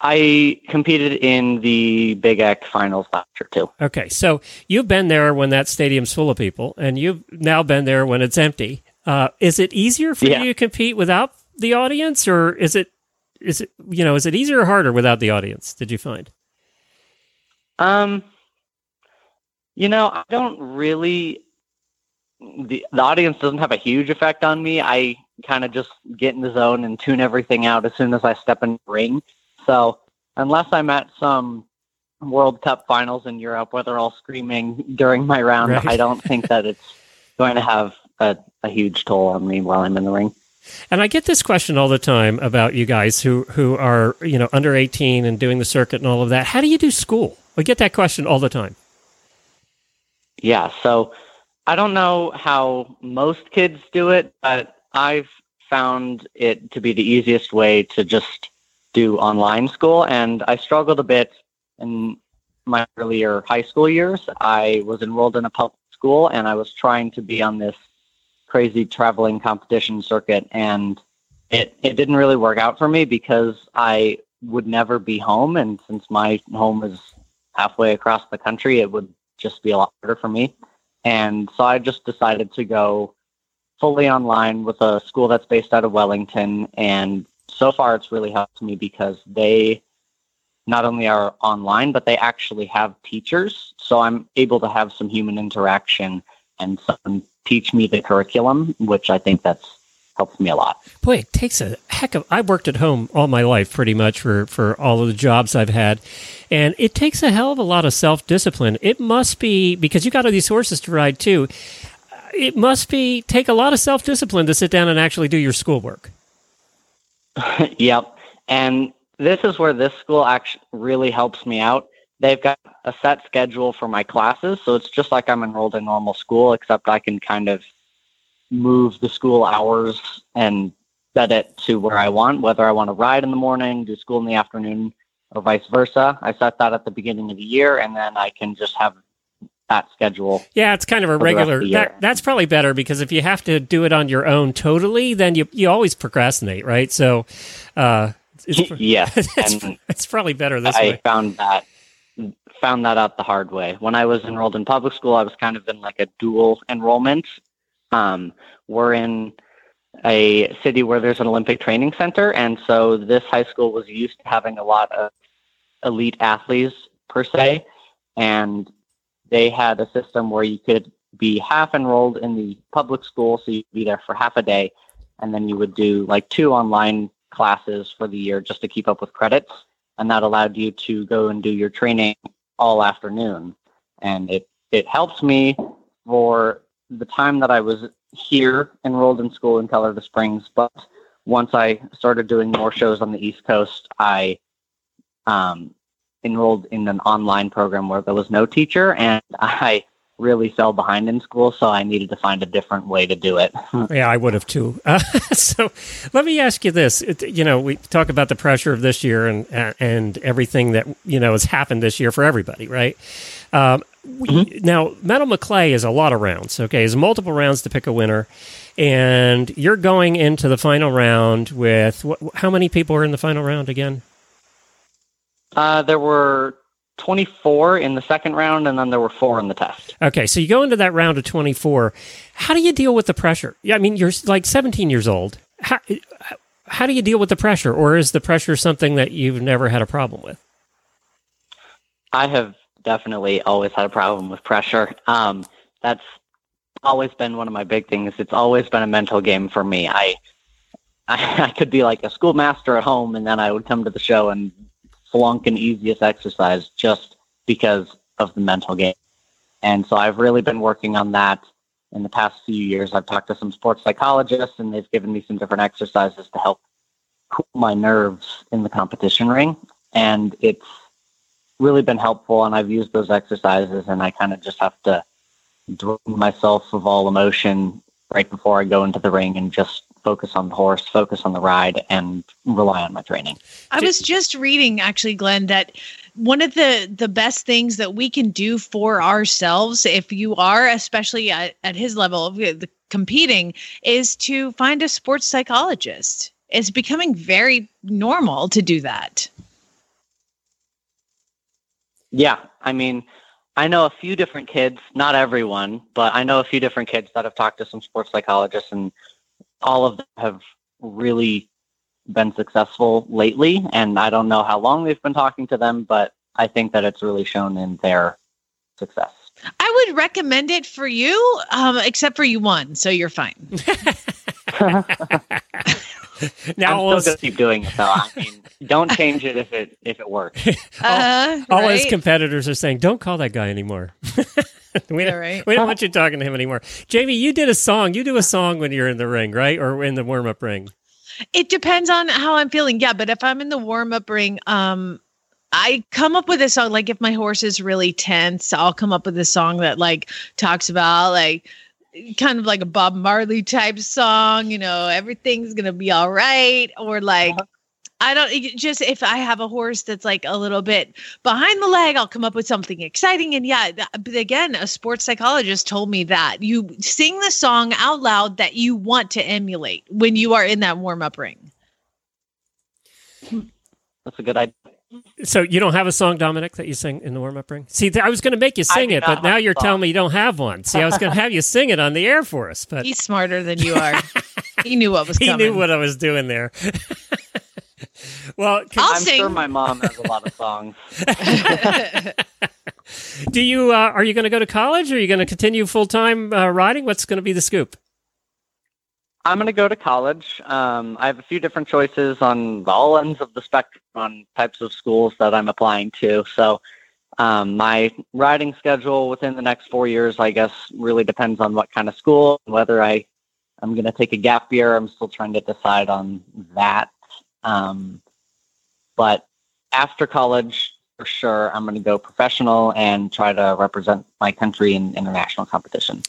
[SPEAKER 7] I competed in the Big Eq finals last year too.
[SPEAKER 1] Okay, so you've been there when that stadium's full of people, and you've now been there when it's empty. Uh, is it easier for
[SPEAKER 7] Yeah.
[SPEAKER 1] you to compete without the audience, or is it is it you know is it easier or harder without the audience? Did you find?
[SPEAKER 7] Um, you know, I don't really. The the audience doesn't have a huge effect on me. I kind of just get in the zone and tune everything out as soon as I step in the ring. So unless I'm at some World Cup finals in Europe where they're all screaming during my round,
[SPEAKER 1] Right.
[SPEAKER 7] I don't think that it's going to have a, a huge toll on me while I'm in the ring.
[SPEAKER 1] And I get this question all the time about you guys who who are you know under eighteen and doing the circuit and all of that. How do you do school? I get that question all the time.
[SPEAKER 7] Yeah, so I don't know how most kids do it, but I've found it to be the easiest way to just do online school. And I struggled a bit in my earlier high school years. I was enrolled in a public school, and I was trying to be on this crazy traveling competition circuit, and it it didn't really work out for me because I would never be home, and since my home is halfway across the country, it would just be a lot harder for me. And so I just decided to go fully online with a school that's based out of Wellington. And so far, it's really helped me because they not only are online, but they actually have teachers. So I'm able to have some human interaction and some teach me the curriculum, which I think that's helps me a lot.
[SPEAKER 1] Boy, it takes a heck of. I worked at home all my life, pretty much for for all of the jobs I've had, and it takes a hell of a lot of self discipline. It must be because you got all these horses to ride too. Uh, it must be take a lot of self discipline to sit down and actually do your schoolwork.
[SPEAKER 7] yep, and this is where this school actually really helps me out. They've got a set schedule for my classes, so it's just like I'm enrolled in normal school, except I can kind of move the school hours and set it to where I want, whether I want to ride in the morning, do school in the afternoon, or vice versa. I set that at the beginning of the year, and then I can just have that schedule.
[SPEAKER 1] Yeah, it's kind of a regular. That, that's probably better because if you have to do it on your own totally, then you you always procrastinate, right? So, uh,
[SPEAKER 7] it's, yeah,
[SPEAKER 1] it's, it's, probably better this
[SPEAKER 7] I
[SPEAKER 1] way.
[SPEAKER 7] I found that found that out the hard way. When I was enrolled in public school, I was kind of in like a dual enrollment. Um, we're in a city where there's an Olympic training center, and so this high school was used to having a lot of elite athletes per se, and they had a system where you could be half enrolled in the public school, so you'd be there for half a day, and then you would do like two online classes for the year just to keep up with credits, and that allowed you to go and do your training all afternoon, and it it helps me for the time that I was here enrolled in school in Colorado Springs, but once I started doing more shows on the East Coast, I um, enrolled in an online program where there was no teacher, and I really fell behind in school, so I needed to find a different way to do it.
[SPEAKER 1] yeah, I would have too. Uh, so let me ask you this: you know, we talk about the pressure of this year and and everything that you know has happened this year for everybody, right? Um, mm-hmm. Now, Medal Maclay is a lot of rounds. Okay, it's multiple rounds to pick a winner, and you're going into the final round with wh- how many people are in the final round again?
[SPEAKER 7] Uh, there were 24 in the second round, and then there were four in the test.
[SPEAKER 1] Okay, so you go into that round of 24. How do you deal with the pressure? Yeah, I mean, you're like 17 years old. How, how do you deal with the pressure, or is the pressure something that you've never had a problem with?
[SPEAKER 7] I have definitely always had a problem with pressure. Um, that's always been one of my big things. It's always been a mental game for me. I, I, I could be like a schoolmaster at home, and then I would come to the show and flunk an easiest exercise just because of the mental game. And so I've really been working on that in the past few years. I've talked to some sports psychologists, and they've given me some different exercises to help cool my nerves in the competition ring. And it's really been helpful, and I've used those exercises, and I kind of just have to drain myself of all emotion right before I go into the ring and just focus on the horse, focus on the ride, and rely on my training.
[SPEAKER 2] I was just reading, actually, Glenn, that one of the the best things that we can do for ourselves, if you are, especially at, at his level of uh, the competing, is to find a sports psychologist. It's becoming very normal to do that.
[SPEAKER 7] Yeah, I mean, I know a few different kids, not everyone, but I know a few different kids that have talked to some sports psychologists, and all of them have really been successful lately. And I don't know how long they've been talking to them, but I think that it's really shown in their success.
[SPEAKER 2] I would recommend it for you, um, except for you won, so you're fine.
[SPEAKER 7] now I'm still gonna keep doing it though. I mean, don't change it if it if it works.
[SPEAKER 1] Uh, all, all his competitors are saying, "Don't call that guy anymore." we, don't, right. we don't want you talking to him anymore. Jamie, you did a song. You do a song when you're in the ring, right, or in the warm up ring.
[SPEAKER 2] It depends on how I'm feeling. Yeah, but if I'm in the warm up ring, um, I come up with a song. Like if my horse is really tense, I'll come up with a song that like talks about like kind of like a Bob Marley type song, you know, everything's gonna be all right, or like uh-huh. I don't just if I have a horse that's like a little bit behind the leg, I'll come up with something exciting. And yeah, but again, a sports psychologist told me that you sing the song out loud that you want to emulate when you are in that warm up ring.
[SPEAKER 7] That's a good idea.
[SPEAKER 1] So you don't have a song, Dominic, that you sing in the warm up ring? See, I was going to make you sing it, but now you're telling me you don't have one. See, I was going to have you sing it on the air for us, but
[SPEAKER 2] He's smarter than you are. he knew what was
[SPEAKER 1] he knew what I was doing there. well, can-
[SPEAKER 2] I'll
[SPEAKER 7] I'm
[SPEAKER 2] sing.
[SPEAKER 7] sure my mom has a lot of songs.
[SPEAKER 1] do you uh, are you going to go to college? Or are you going to continue full time uh, riding? What's going to be the scoop?
[SPEAKER 7] I'm going to go to college. Um, I have a few different choices on all ends of the spectrum on types of schools that I'm applying to. So, um, my riding schedule within the next four years, I guess, really depends on what kind of school, whether I I'm going to take a gap year. I'm still trying to decide on that. Um, but after college, for sure, I'm going to go professional and try to represent my country in international competition.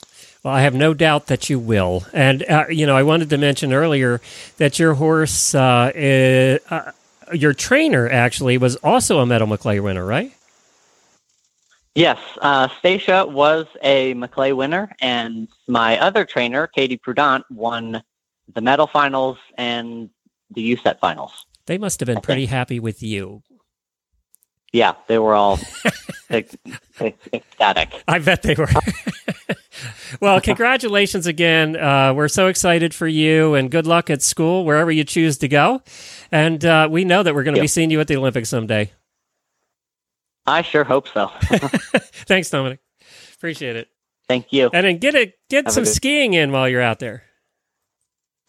[SPEAKER 1] Well, I have no doubt that you will. And, uh, you know, I wanted to mention earlier that your horse, uh, is, uh, your trainer actually was also a Medal Maclay winner, right?
[SPEAKER 7] Yes, uh, Stacia was a Maclay winner, and my other trainer, Katie Prudent, won the medal finals and the USET finals.
[SPEAKER 1] They must have been
[SPEAKER 7] Okay.
[SPEAKER 1] pretty happy with you.
[SPEAKER 7] Yeah, they were all ec- ec- ecstatic.
[SPEAKER 1] I bet they were. well, congratulations again. Uh, we're so excited for you, and good luck at school, wherever you choose to go. And uh, we know that we're going to
[SPEAKER 7] Yeah.
[SPEAKER 1] be seeing you at the Olympics someday.
[SPEAKER 7] I sure hope so.
[SPEAKER 1] Thanks, Dominic. Appreciate it.
[SPEAKER 7] Thank you.
[SPEAKER 1] And then get a get
[SPEAKER 7] Have
[SPEAKER 1] some
[SPEAKER 7] good-
[SPEAKER 1] skiing in while you're out there.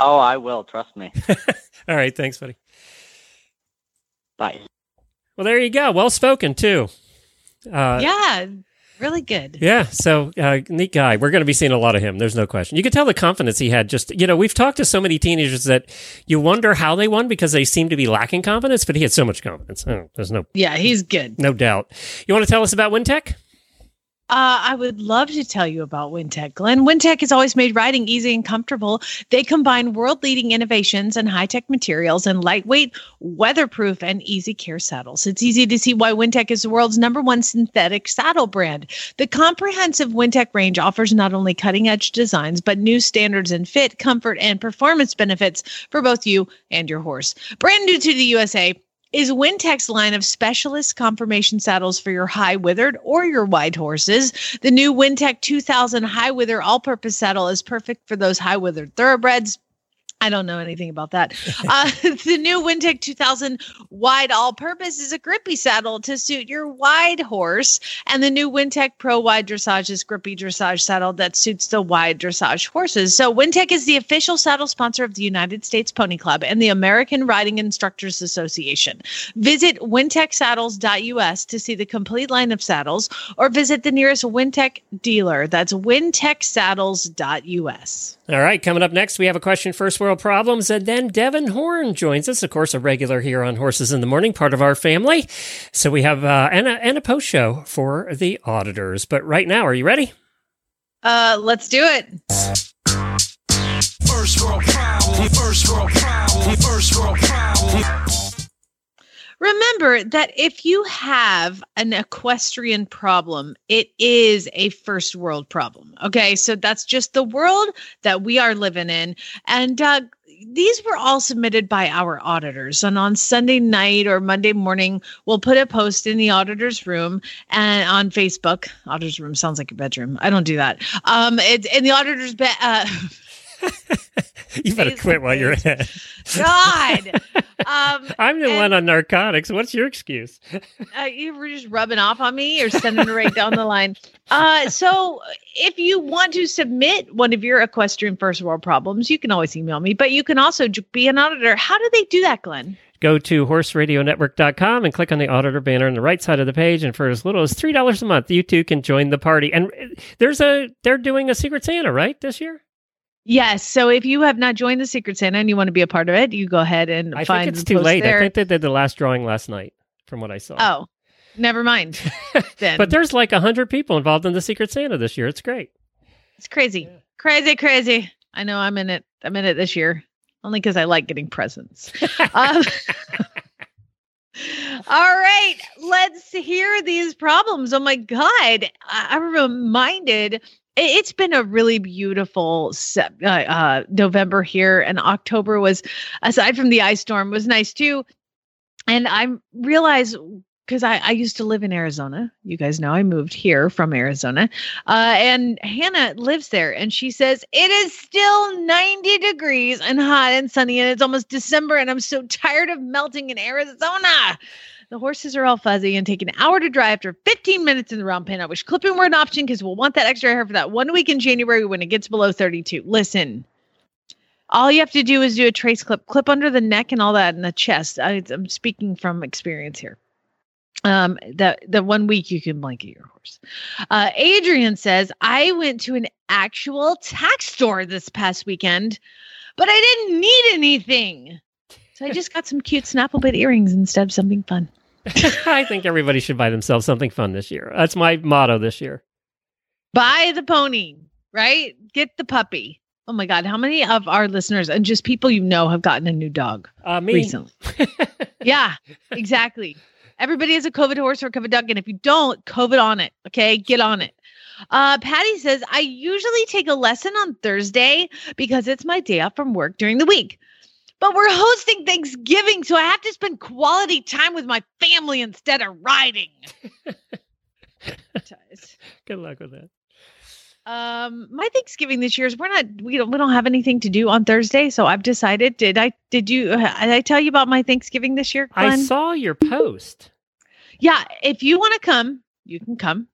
[SPEAKER 7] Oh, I will. Trust me.
[SPEAKER 1] All right, thanks, buddy.
[SPEAKER 7] Bye.
[SPEAKER 1] Well, there you go. Well spoken too. Uh,
[SPEAKER 2] yeah, really good.
[SPEAKER 1] Yeah, so uh, neat guy. We're going to be seeing a lot of him. There's no question. You could tell the confidence he had. Just you know, we've talked to so many teenagers that you wonder how they won because they seem to be lacking confidence, but he had so much confidence. Oh, there's no
[SPEAKER 2] Yeah, he's good.
[SPEAKER 1] no doubt. You want to tell us about Wintec?
[SPEAKER 2] Uh, I would love to tell you about Wintec. Glenn, Wintec has always made riding easy and comfortable. They combine world leading innovations and high tech materials and lightweight, weatherproof, and easy care saddles. It's easy to see why Wintec is the world's number one synthetic saddle brand. The comprehensive Wintec range offers not only cutting edge designs, but new standards in fit, comfort, and performance benefits for both you and your horse. Brand new to the USA is Wintec's line of specialist conformation saddles for your high withered or your wide horses. The new Wintec 2000 high wither all purpose saddle is perfect for those high withered thoroughbreds. I don't know anything about that. Uh, the new Wintec 2000 wide all purpose is a grippy saddle to suit your wide horse. And the new Wintec Pro Wide Dressage is grippy dressage saddle that suits the wide dressage horses. So Wintec is the official saddle sponsor of the United States Pony Club and the American Riding Instructors Association. Visit wintecsaddles.us to see the complete line of saddles or visit the nearest Wintec dealer. That's wintecsaddles.us.
[SPEAKER 1] All right, coming up next, we have a question First World Problems, and then Devin Horn joins us, of course, a regular here on Horses in the Morning, part of our family. So we have uh, and, a, and a post show for the auditors. But right now, are you ready?
[SPEAKER 2] Uh, let's do it.
[SPEAKER 8] First world problem, first world problem, first world problem.
[SPEAKER 2] Remember that if you have an equestrian problem, it is a first world problem. Okay. So that's just the world that we are living in. And uh, these were all submitted by our auditors. And on Sunday night or Monday morning, we'll put a post in the auditor's room and on Facebook. Auditor's room sounds like a bedroom. I don't do that. Um, it's in the auditor's bed. Uh,
[SPEAKER 1] You better quit while you're ahead.
[SPEAKER 2] God. Um,
[SPEAKER 1] I'm the
[SPEAKER 2] and-
[SPEAKER 1] one on narcotics. What's your excuse?
[SPEAKER 2] uh, you were just rubbing off on me or sending it right down the line. Uh, so if you want to submit one of your equestrian first world problems, you can always email me, but you can also be an auditor. How do they do that, Glenn?
[SPEAKER 1] Go to horseradionetwork.com and click on the auditor banner on the right side of the page. And for as little as $3 a month, you too can join the party. And uh, there's a, they're doing a Secret Santa, right, this year?
[SPEAKER 2] Yes. So if you have not joined the Secret Santa and you want to be a part of it, you go ahead and
[SPEAKER 1] I
[SPEAKER 2] find
[SPEAKER 1] think it's too late.
[SPEAKER 2] there.
[SPEAKER 1] I think they did the last drawing last night, from what I saw.
[SPEAKER 2] oh, never mind. then
[SPEAKER 1] But there's like 100 people involved in the Secret Santa this year. It's great.
[SPEAKER 2] it's crazy, crazy, crazy. I know I'm in it. I'm in it this year only because I like getting presents. um, All right, let's hear these problems. Oh my God. I- I'm reminded it's been a really beautiful uh, uh, November here, and October was, aside from the ice storm, was nice too. And I realized because I, I used to live in Arizona. You guys know I moved here from Arizona. Uh, and Hannah lives there, and she says it is still 90 degrees and hot and sunny, and it's almost December, and I'm so tired of melting in Arizona. The horses are all fuzzy and take an hour to dry after 15 minutes in the round pen. I wish clipping were an option because we'll want that extra hair for that one week in January when it gets below 32. Listen, all you have to do is do a trace clip, clip under the neck and all that in the chest. I, I'm speaking from experience here. Um, the the one week you can blanket your horse. Uh, Adrian says I went to an actual tack store this past weekend, but I didn't need anything, so I just got some cute snaffle bit earrings instead of something fun.
[SPEAKER 1] I think everybody should buy themselves something fun this year. That's my motto this year.
[SPEAKER 2] Buy the pony, right? Get the puppy. Oh my God, how many of our listeners and just people you know have gotten a new dog
[SPEAKER 1] Uh, me.
[SPEAKER 2] recently? yeah, exactly. Everybody has a COVID horse or a COVID duck, and if you don't, COVID on it. Okay, get on it. Uh, Patty says I usually take a lesson on Thursday because it's my day off from work during the week. But we're hosting Thanksgiving, so I have to spend quality time with my family instead of riding.
[SPEAKER 1] Good luck with that.
[SPEAKER 2] Um, my Thanksgiving this year is we're not we don't we don't have anything to do on Thursday, so I've decided. Did I did you uh, did I tell you about my Thanksgiving this year?
[SPEAKER 1] I saw your post.
[SPEAKER 2] Yeah, if you want to come, you can come.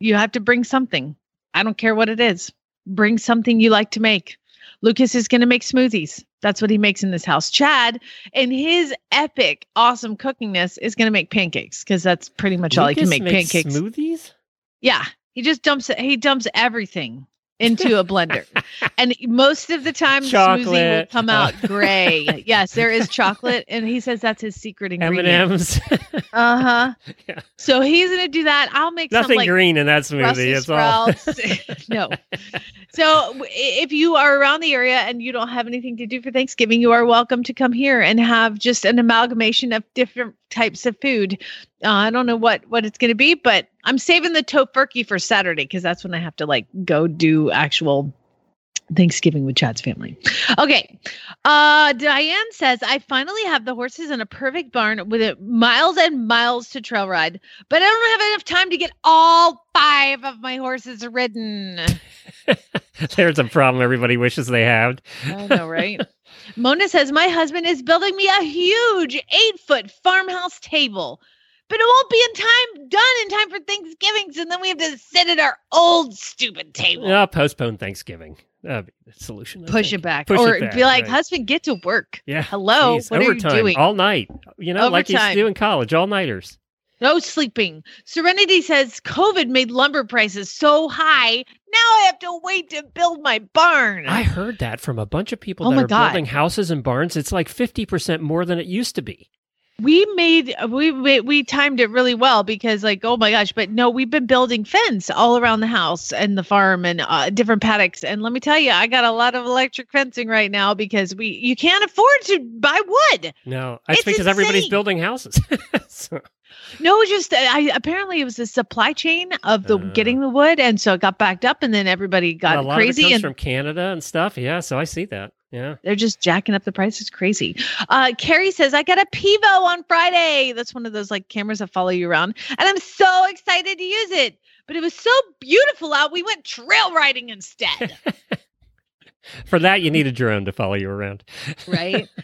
[SPEAKER 2] You have to bring something. I don't care what it is. Bring something you like to make. Lucas is going to make smoothies. That's what he makes in this house. Chad, in his epic, awesome cookingness, is going to make pancakes because that's pretty much all he can make. Pancakes.
[SPEAKER 1] Smoothies?
[SPEAKER 2] Yeah, he just dumps it. He dumps everything into a blender, and most of the time, the smoothie will come out gray. yes, there is chocolate, and he says that's his secret ingredient.
[SPEAKER 1] M&M's.
[SPEAKER 2] Uh huh.
[SPEAKER 1] Yeah.
[SPEAKER 2] So he's gonna do that. I'll make some
[SPEAKER 1] Nothing
[SPEAKER 2] like
[SPEAKER 1] green in that smoothie. It's all.
[SPEAKER 2] no. So if you are around the area and you don't have anything to do for Thanksgiving, you are welcome to come here and have just an amalgamation of different types of food. Uh, I don't know what what it's going to be, but I'm saving the tofurkey for Saturday because that's when I have to like go do actual Thanksgiving with Chad's family. Okay. Uh Diane says I finally have the horses in a perfect barn with it miles and miles to trail ride, but I don't have enough time to get all five of my horses ridden.
[SPEAKER 1] There's a problem everybody wishes they had.
[SPEAKER 2] I know, right? Mona says my husband is building me a huge eight foot farmhouse table. But it won't be in time done in time for Thanksgiving, so then we have to sit at our old stupid table.
[SPEAKER 1] Yeah, postpone Thanksgiving. That'd be the solution. I
[SPEAKER 2] Push
[SPEAKER 1] think.
[SPEAKER 2] it back.
[SPEAKER 1] Push
[SPEAKER 2] or
[SPEAKER 1] it back,
[SPEAKER 2] be like,
[SPEAKER 1] right.
[SPEAKER 2] husband, get to work.
[SPEAKER 1] Yeah.
[SPEAKER 2] Hello.
[SPEAKER 1] Jeez,
[SPEAKER 2] what
[SPEAKER 1] overtime,
[SPEAKER 2] are you doing?
[SPEAKER 1] All night. You know, like you used to do in college, all nighters.
[SPEAKER 2] No sleeping. Serenity says COVID made lumber prices so high. Now I have to wait to build my barn.
[SPEAKER 1] I heard that from a bunch of people
[SPEAKER 2] Oh
[SPEAKER 1] that are
[SPEAKER 2] God.
[SPEAKER 1] building houses and barns. It's like 50% more than it used to be.
[SPEAKER 2] We made we, we we timed it really well because like oh my gosh but no we've been building fence all around the house and the farm and uh, different paddocks and let me tell you i got a lot of electric fencing right now because we you can't afford to buy wood
[SPEAKER 1] No, that's
[SPEAKER 2] It's
[SPEAKER 1] because everybody's building houses. So-
[SPEAKER 2] no just uh, i apparently it was the supply chain of the
[SPEAKER 1] Uh.
[SPEAKER 2] getting the wood and so it got backed up and then everybody got
[SPEAKER 1] a lot
[SPEAKER 2] crazy
[SPEAKER 1] of it comes
[SPEAKER 2] and
[SPEAKER 1] from Canada and stuff. Yeah, so I see that. Yeah.
[SPEAKER 2] They're just jacking up the prices crazy. Uh, Carrie says, I got a Pivo on Friday. That's one of those like cameras that follow you around. And I'm so excited to use it. But it was so beautiful out. We went trail riding instead.
[SPEAKER 1] For that, you need a drone to follow you around.
[SPEAKER 2] right?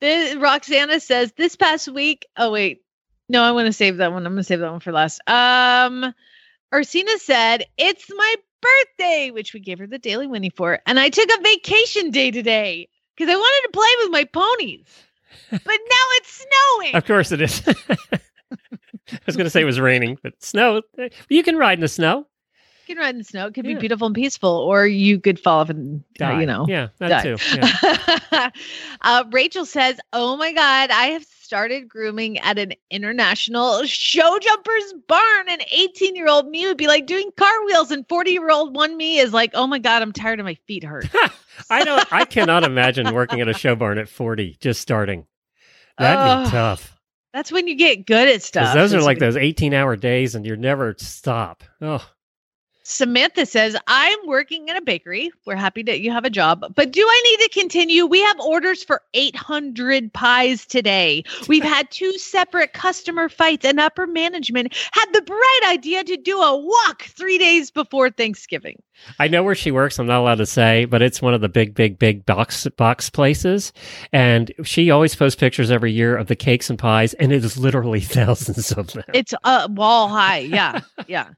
[SPEAKER 2] This, Roxana says, this past week. Oh, wait. No, I want to save that one. I'm going to save that one for last. Um, Ursina said, It's my birthday, which we gave her the daily Winnie for. And I took a vacation day today because I wanted to play with my ponies. But now it's snowing.
[SPEAKER 1] Of course it is. I was going to say it was raining, but snow. eh, You can ride in the snow.
[SPEAKER 2] Can ride in the snow. It could
[SPEAKER 1] Yeah.
[SPEAKER 2] be beautiful and peaceful, or you could fall off and, uh, you know.
[SPEAKER 1] Yeah, that
[SPEAKER 2] die.
[SPEAKER 1] too. Yeah.
[SPEAKER 2] uh, Rachel says, "Oh my God, I have started grooming at an international show jumpers barn. An 18 year old me would be like doing car wheels, and 40 year old one me is like, oh my God, I'm tired and my feet hurt.
[SPEAKER 1] I don't. I cannot imagine working at a show barn at forty, just starting. That'd
[SPEAKER 2] Ugh.
[SPEAKER 1] be tough.
[SPEAKER 2] That's when you get good at stuff.
[SPEAKER 1] those are like those 18 hour days and you're never stop. Oh,
[SPEAKER 2] Samantha says, I'm working in a bakery. We're happy that you have a job, but do I need to continue? We have orders for 800 pies today. We've had two separate customer fights, and upper management had the bright idea to do a walk three days before Thanksgiving.
[SPEAKER 1] I know where she works. I'm not allowed to say, but it's one of the big, big, big box box places. And she always posts pictures every year of the cakes and pies, and it is literally thousands of them.
[SPEAKER 2] It's uh, wall high. Yeah. Yeah.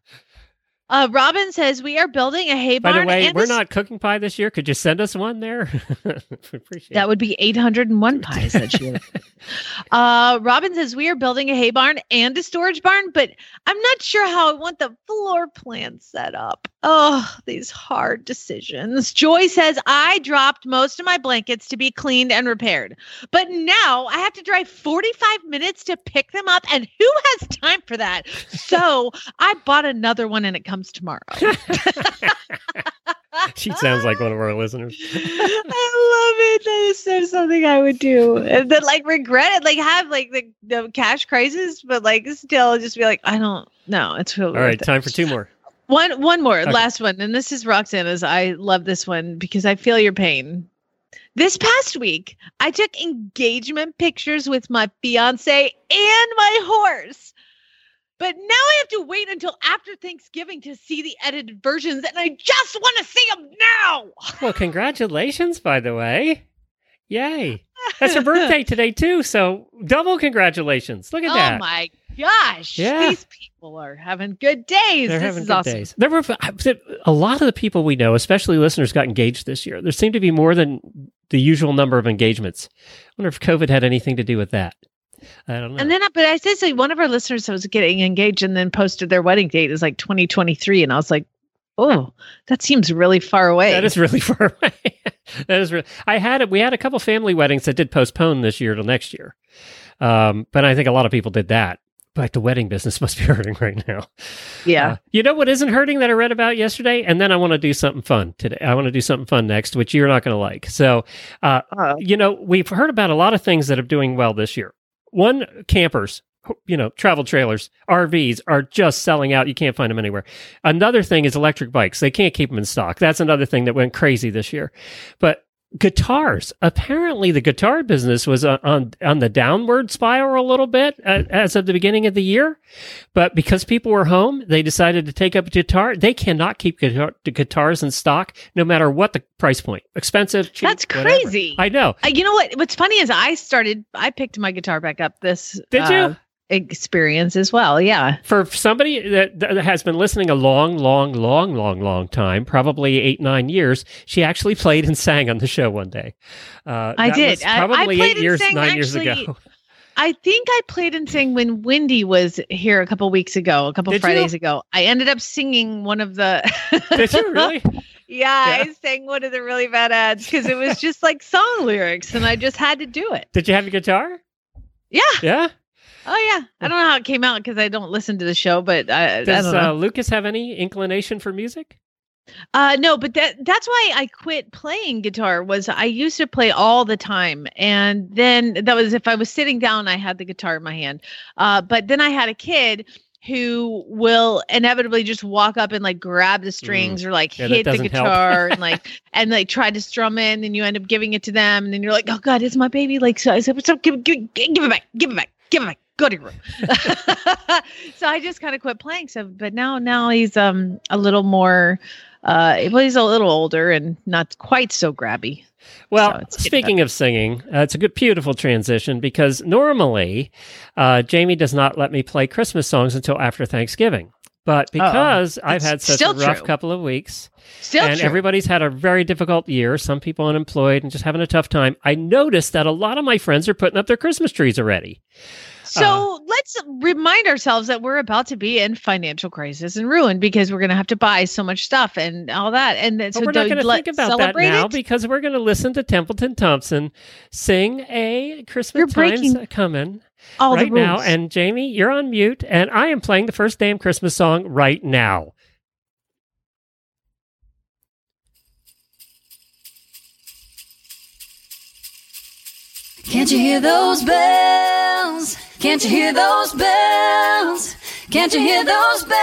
[SPEAKER 2] Uh, Robin says, We are building a hay barn.
[SPEAKER 1] By the way,
[SPEAKER 2] and
[SPEAKER 1] we're not cooking pie this year. Could you send us one there? Appreciate
[SPEAKER 2] That would be 801 pies that year. uh, Robin says, We are building a hay barn and a storage barn, but I'm not sure how I want the floor plan set up. Oh, these hard decisions. Joy says, I dropped most of my blankets to be cleaned and repaired, but now I have to drive 45 minutes to pick them up, and who has time for that? So I bought another one and it comes tomorrow.
[SPEAKER 1] She sounds like one of our listeners.
[SPEAKER 2] I love it. That is so something I would do. And then like regret it, like have like the, the cash crisis, but like still just be like, I don't know. It's really
[SPEAKER 1] All right,
[SPEAKER 2] worth it.
[SPEAKER 1] time for two more.
[SPEAKER 2] One one more,
[SPEAKER 1] Okay.
[SPEAKER 2] last one. And this is Roxana's. I love this one because I feel your pain. This past week, I took engagement pictures with my fiance and my horse. But now I have to wait until after Thanksgiving to see the edited versions, and I just want to see them now.
[SPEAKER 1] Well, congratulations, by the way. Yay. That's your birthday today, too. So double congratulations. Look at
[SPEAKER 2] oh
[SPEAKER 1] that.
[SPEAKER 2] Oh, my gosh.
[SPEAKER 1] Yeah.
[SPEAKER 2] These people are having good days.
[SPEAKER 1] They're
[SPEAKER 2] this
[SPEAKER 1] having
[SPEAKER 2] is
[SPEAKER 1] good
[SPEAKER 2] awesome.
[SPEAKER 1] days. There were a lot of the people we know, especially listeners, got engaged this year. There seemed to be more than the usual number of engagements. I wonder if COVID had anything to do with that. I don't know.
[SPEAKER 2] And then, but I said, so one of our listeners was getting engaged and then posted their wedding date is like 2023. And I was like, oh, that seems really far away.
[SPEAKER 1] That is really far away. that is really. I had it. We had a couple family weddings that did postpone this year till next year, um, but I think a lot of people did that. But the wedding business must be hurting right now.
[SPEAKER 2] yeah.
[SPEAKER 1] Uh, you know what isn't hurting that I read about yesterday? And then I want to do something fun today. I want to do something fun next, which you're not going to like. So, uh,
[SPEAKER 2] Uh,
[SPEAKER 1] you know, we've heard about a lot of things that are doing well this year. One, campers, you know, travel trailers, RVs are just selling out. You can't find them anywhere. Another thing is electric bikes. They can't keep them in stock. That's another thing that went crazy this year. But guitars, apparently the guitar business was on on, the downward spiral a little bit uh, as of the beginning of the year. But because people were home, they decided to take up a guitar. They cannot keep guitar, guitars in stock, no matter what the price point. Expensive, cheap.
[SPEAKER 2] That's
[SPEAKER 1] whatever.
[SPEAKER 2] crazy.
[SPEAKER 1] I know.
[SPEAKER 2] Uh, you know what? What's funny is I started, I picked my guitar back up this
[SPEAKER 1] Did you?
[SPEAKER 2] Experience as well. Yeah.
[SPEAKER 1] For somebody that, that has been listening a long, long, long, long, long time, probably eight, nine years, she actually played and sang on the show one day. Uh,
[SPEAKER 2] I did.
[SPEAKER 1] was
[SPEAKER 2] I- I
[SPEAKER 1] Probably
[SPEAKER 2] played
[SPEAKER 1] eight
[SPEAKER 2] and
[SPEAKER 1] years,
[SPEAKER 2] sang
[SPEAKER 1] nine years
[SPEAKER 2] actually-
[SPEAKER 1] ago.
[SPEAKER 2] I think I played and sang when Wendy was here a couple weeks ago, a couple
[SPEAKER 1] Did you?
[SPEAKER 2] Fridays ago. I ended up singing one of the.
[SPEAKER 1] Did you really?
[SPEAKER 2] yeah,
[SPEAKER 1] Yeah.
[SPEAKER 2] I sang one of the really bad ads because it was just like song lyrics, and I just had to do it.
[SPEAKER 1] Did you have a guitar?
[SPEAKER 2] Yeah.
[SPEAKER 1] Yeah.
[SPEAKER 2] Oh yeah. I don't know how it came out because I don't listen to the show, but I, I
[SPEAKER 1] Does
[SPEAKER 2] don't know.
[SPEAKER 1] uh, Lucas have any inclination for music?
[SPEAKER 2] Uh no, but that that's why I quit playing guitar was I used to play all the time and then that was if I was sitting down I had the guitar in my hand. Uh but then I had a kid who will inevitably just walk up and like grab the strings or like
[SPEAKER 1] Mm. Yeah,
[SPEAKER 2] hit the guitar and like and like try to strum in and you end up giving it to them and then you're like oh god it's my baby like so I said so give, give, give it back give it back give it back go to your room so I just kind of quit playing so but now now he's um a little more uh well he's a little older and not quite so grabby
[SPEAKER 1] Well,
[SPEAKER 2] So
[SPEAKER 1] speaking of singing, uh, it's a good, beautiful transition because normally uh, Jamie does not let me play Christmas songs until after Thanksgiving. But because I've
[SPEAKER 2] It's
[SPEAKER 1] had such a rough
[SPEAKER 2] true.
[SPEAKER 1] couple of weeks,
[SPEAKER 2] still
[SPEAKER 1] and
[SPEAKER 2] true.
[SPEAKER 1] everybody's had a very difficult year, some people unemployed and just having a tough time, I noticed that a lot of my friends are putting up their Christmas trees already.
[SPEAKER 2] So uh-huh. let's remind ourselves that we're about to be in financial crisis and ruin because we're going to have to buy so much stuff and all that. And then,
[SPEAKER 1] But
[SPEAKER 2] so
[SPEAKER 1] we're not going to think about that now
[SPEAKER 2] it.
[SPEAKER 1] because we're going to listen to Templeton Thompson sing a Christmas
[SPEAKER 2] You're
[SPEAKER 1] Time's
[SPEAKER 2] breaking
[SPEAKER 1] coming
[SPEAKER 2] all
[SPEAKER 1] right
[SPEAKER 2] the
[SPEAKER 1] now. And Jamie, you're on mute, and I am playing the first damn Christmas song right now.
[SPEAKER 9] Can't you hear those bells? Can't you hear those bells? Can't you hear those bells?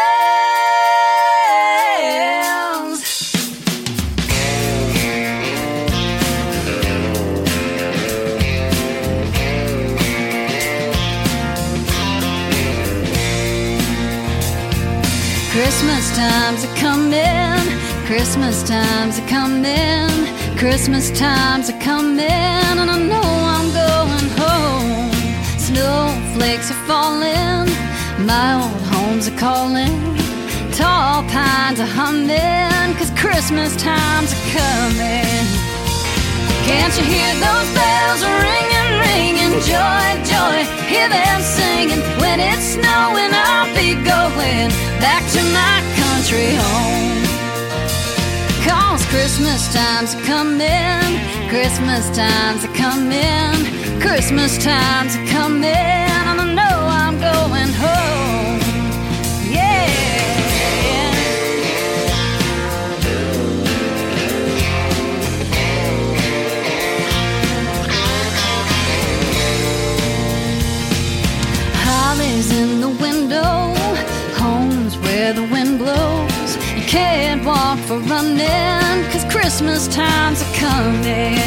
[SPEAKER 9] Christmas times are coming. Christmas times are coming. Christmas times are coming, and I know Snowflakes are falling. My old homes are calling. Tall pines are humming, cause Christmas times are coming. Can't you hear those bells ringing, ringing? Joy, joy, hear them singing. When it's snowing, I'll be going back to my country home. Cause Christmas time's are coming, Christmas time's are coming, Christmas time's are coming, running, cause Christmas times are coming.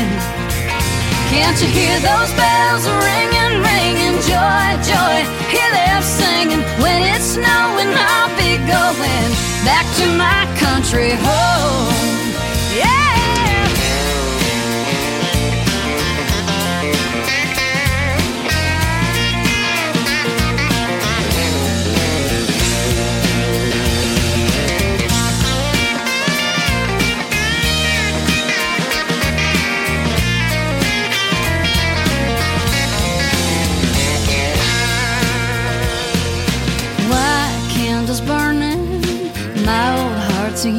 [SPEAKER 9] Can't you hear those bells ringing, ringing? Joy, joy, hear them singing. When it's snowing, I'll be going back to my country home.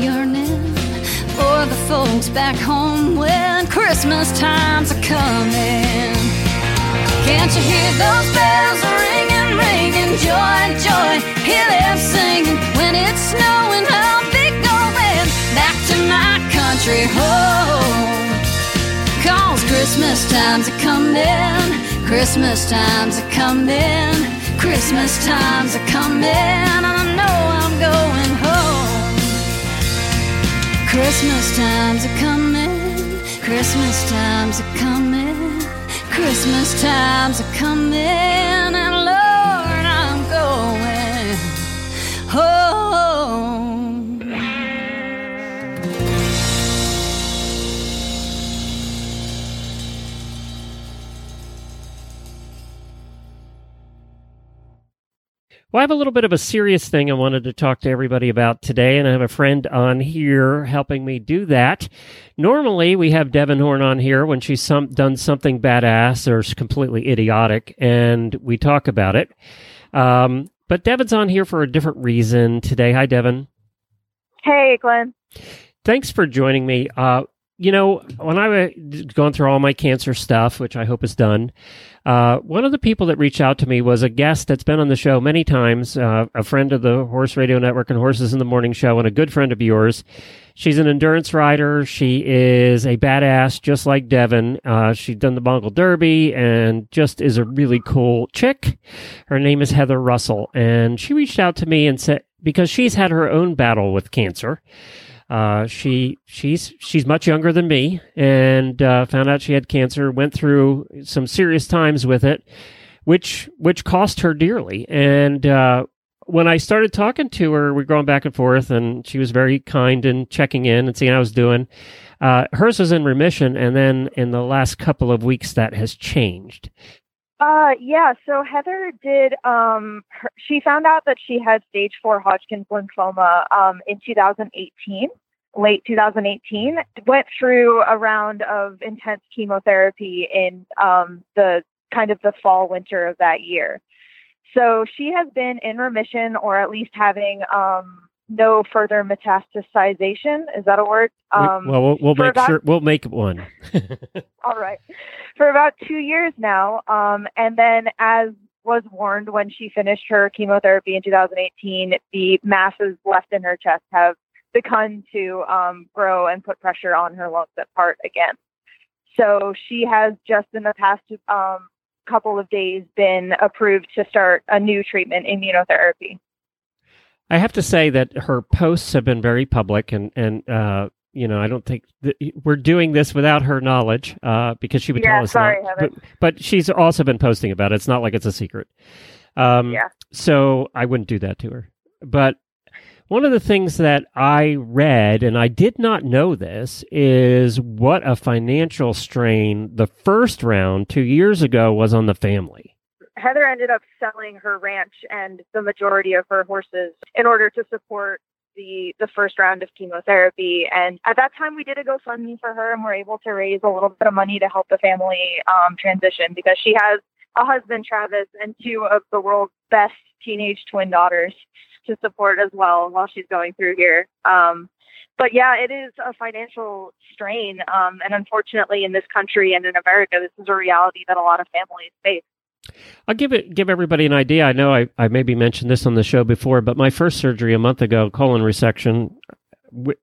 [SPEAKER 9] Yearning for the folks back home when Christmas times are coming. Can't you hear those bells ringing, ringing? Joy, joy, hear them singing. When it's snowing, I'll be going back to my country home. Cause Christmas times are coming, Christmas times are coming, Christmas times are coming, and I know I'm going. Christmas times are coming, Christmas times are coming, Christmas times are coming,
[SPEAKER 1] Well, I have a little bit of a serious thing I wanted to talk to everybody about today, and I have a friend on here helping me do that. Normally, we have Devin Horn on here when she's some, done something badass or is completely idiotic, and we talk about it. Um, but Devin's on here for a different reason today. Hi, Devin.
[SPEAKER 10] Hey, Glenn.
[SPEAKER 1] Thanks for joining me. Uh, you know, when I was going through all my cancer stuff, which I hope is done, uh, one of the people that reached out to me was a guest that's been on the show many times, uh, a friend of the Horse Radio Network and Horses in the Morning show, and a good friend of yours. She's an endurance rider. She is a badass, just like Devin. Uh, she's done the Mongol Derby and just is a really cool chick. Her name is Heather Russell, and she reached out to me and said because she's had her own battle with cancer. Uh, she she's she's much younger than me, and uh, found out she had cancer. Went through some serious times with it, which which cost her dearly. And uh, when I started talking to her, we were going back and forth, and she was very kind and checking in and seeing how I was doing. Uh, hers was in remission, and then in the last couple of weeks, that has changed.
[SPEAKER 10] Uh, yeah. So Heather did. Um, her, she found out that she had stage four Hodgkin's lymphoma um, in 2018, late 2018. Went through a round of intense chemotherapy in um, the kind of the fall winter of that year. So she has been in remission, or at least having um, no further metastasization. Is that a word? Um,
[SPEAKER 1] well, we'll, we'll make
[SPEAKER 10] about-
[SPEAKER 1] sure we'll make one.
[SPEAKER 10] all right. For about two years now. Um, and then, as was warned when she finished her chemotherapy in 2018, the masses left in her chest have begun to um, grow and put pressure on her lungs at part again. So she has just in the past um, couple of days been approved to start a new treatment, immunotherapy.
[SPEAKER 1] I have to say that her posts have been very public, and and uh, you know I don't think that we're doing this without her knowledge uh, because she would
[SPEAKER 10] Yeah,
[SPEAKER 1] tell us
[SPEAKER 10] sorry,
[SPEAKER 1] not. But, but she's also been posting about it. It's not like it's a secret. Um,
[SPEAKER 10] Yeah.
[SPEAKER 1] So I wouldn't do that to her. But one of the things that I read, and I did not know this, is what a financial strain the first round two years ago was on the family.
[SPEAKER 10] Heather ended up selling her ranch and the majority of her horses in order to support the the first round of chemotherapy. And at that time, we did a GoFundMe for her, and we're able to raise a little bit of money to help the family um, transition because she has a husband, Travis, and two of the world's best teenage twin daughters to support as well while she's going through here. Um, but yeah, it is a financial strain, um, and unfortunately, in this country and in America, this is a reality that a lot of families face.
[SPEAKER 1] I'll give it give everybody an idea. I know I, I maybe mentioned this on the show before, but my first surgery a month ago, colon resection,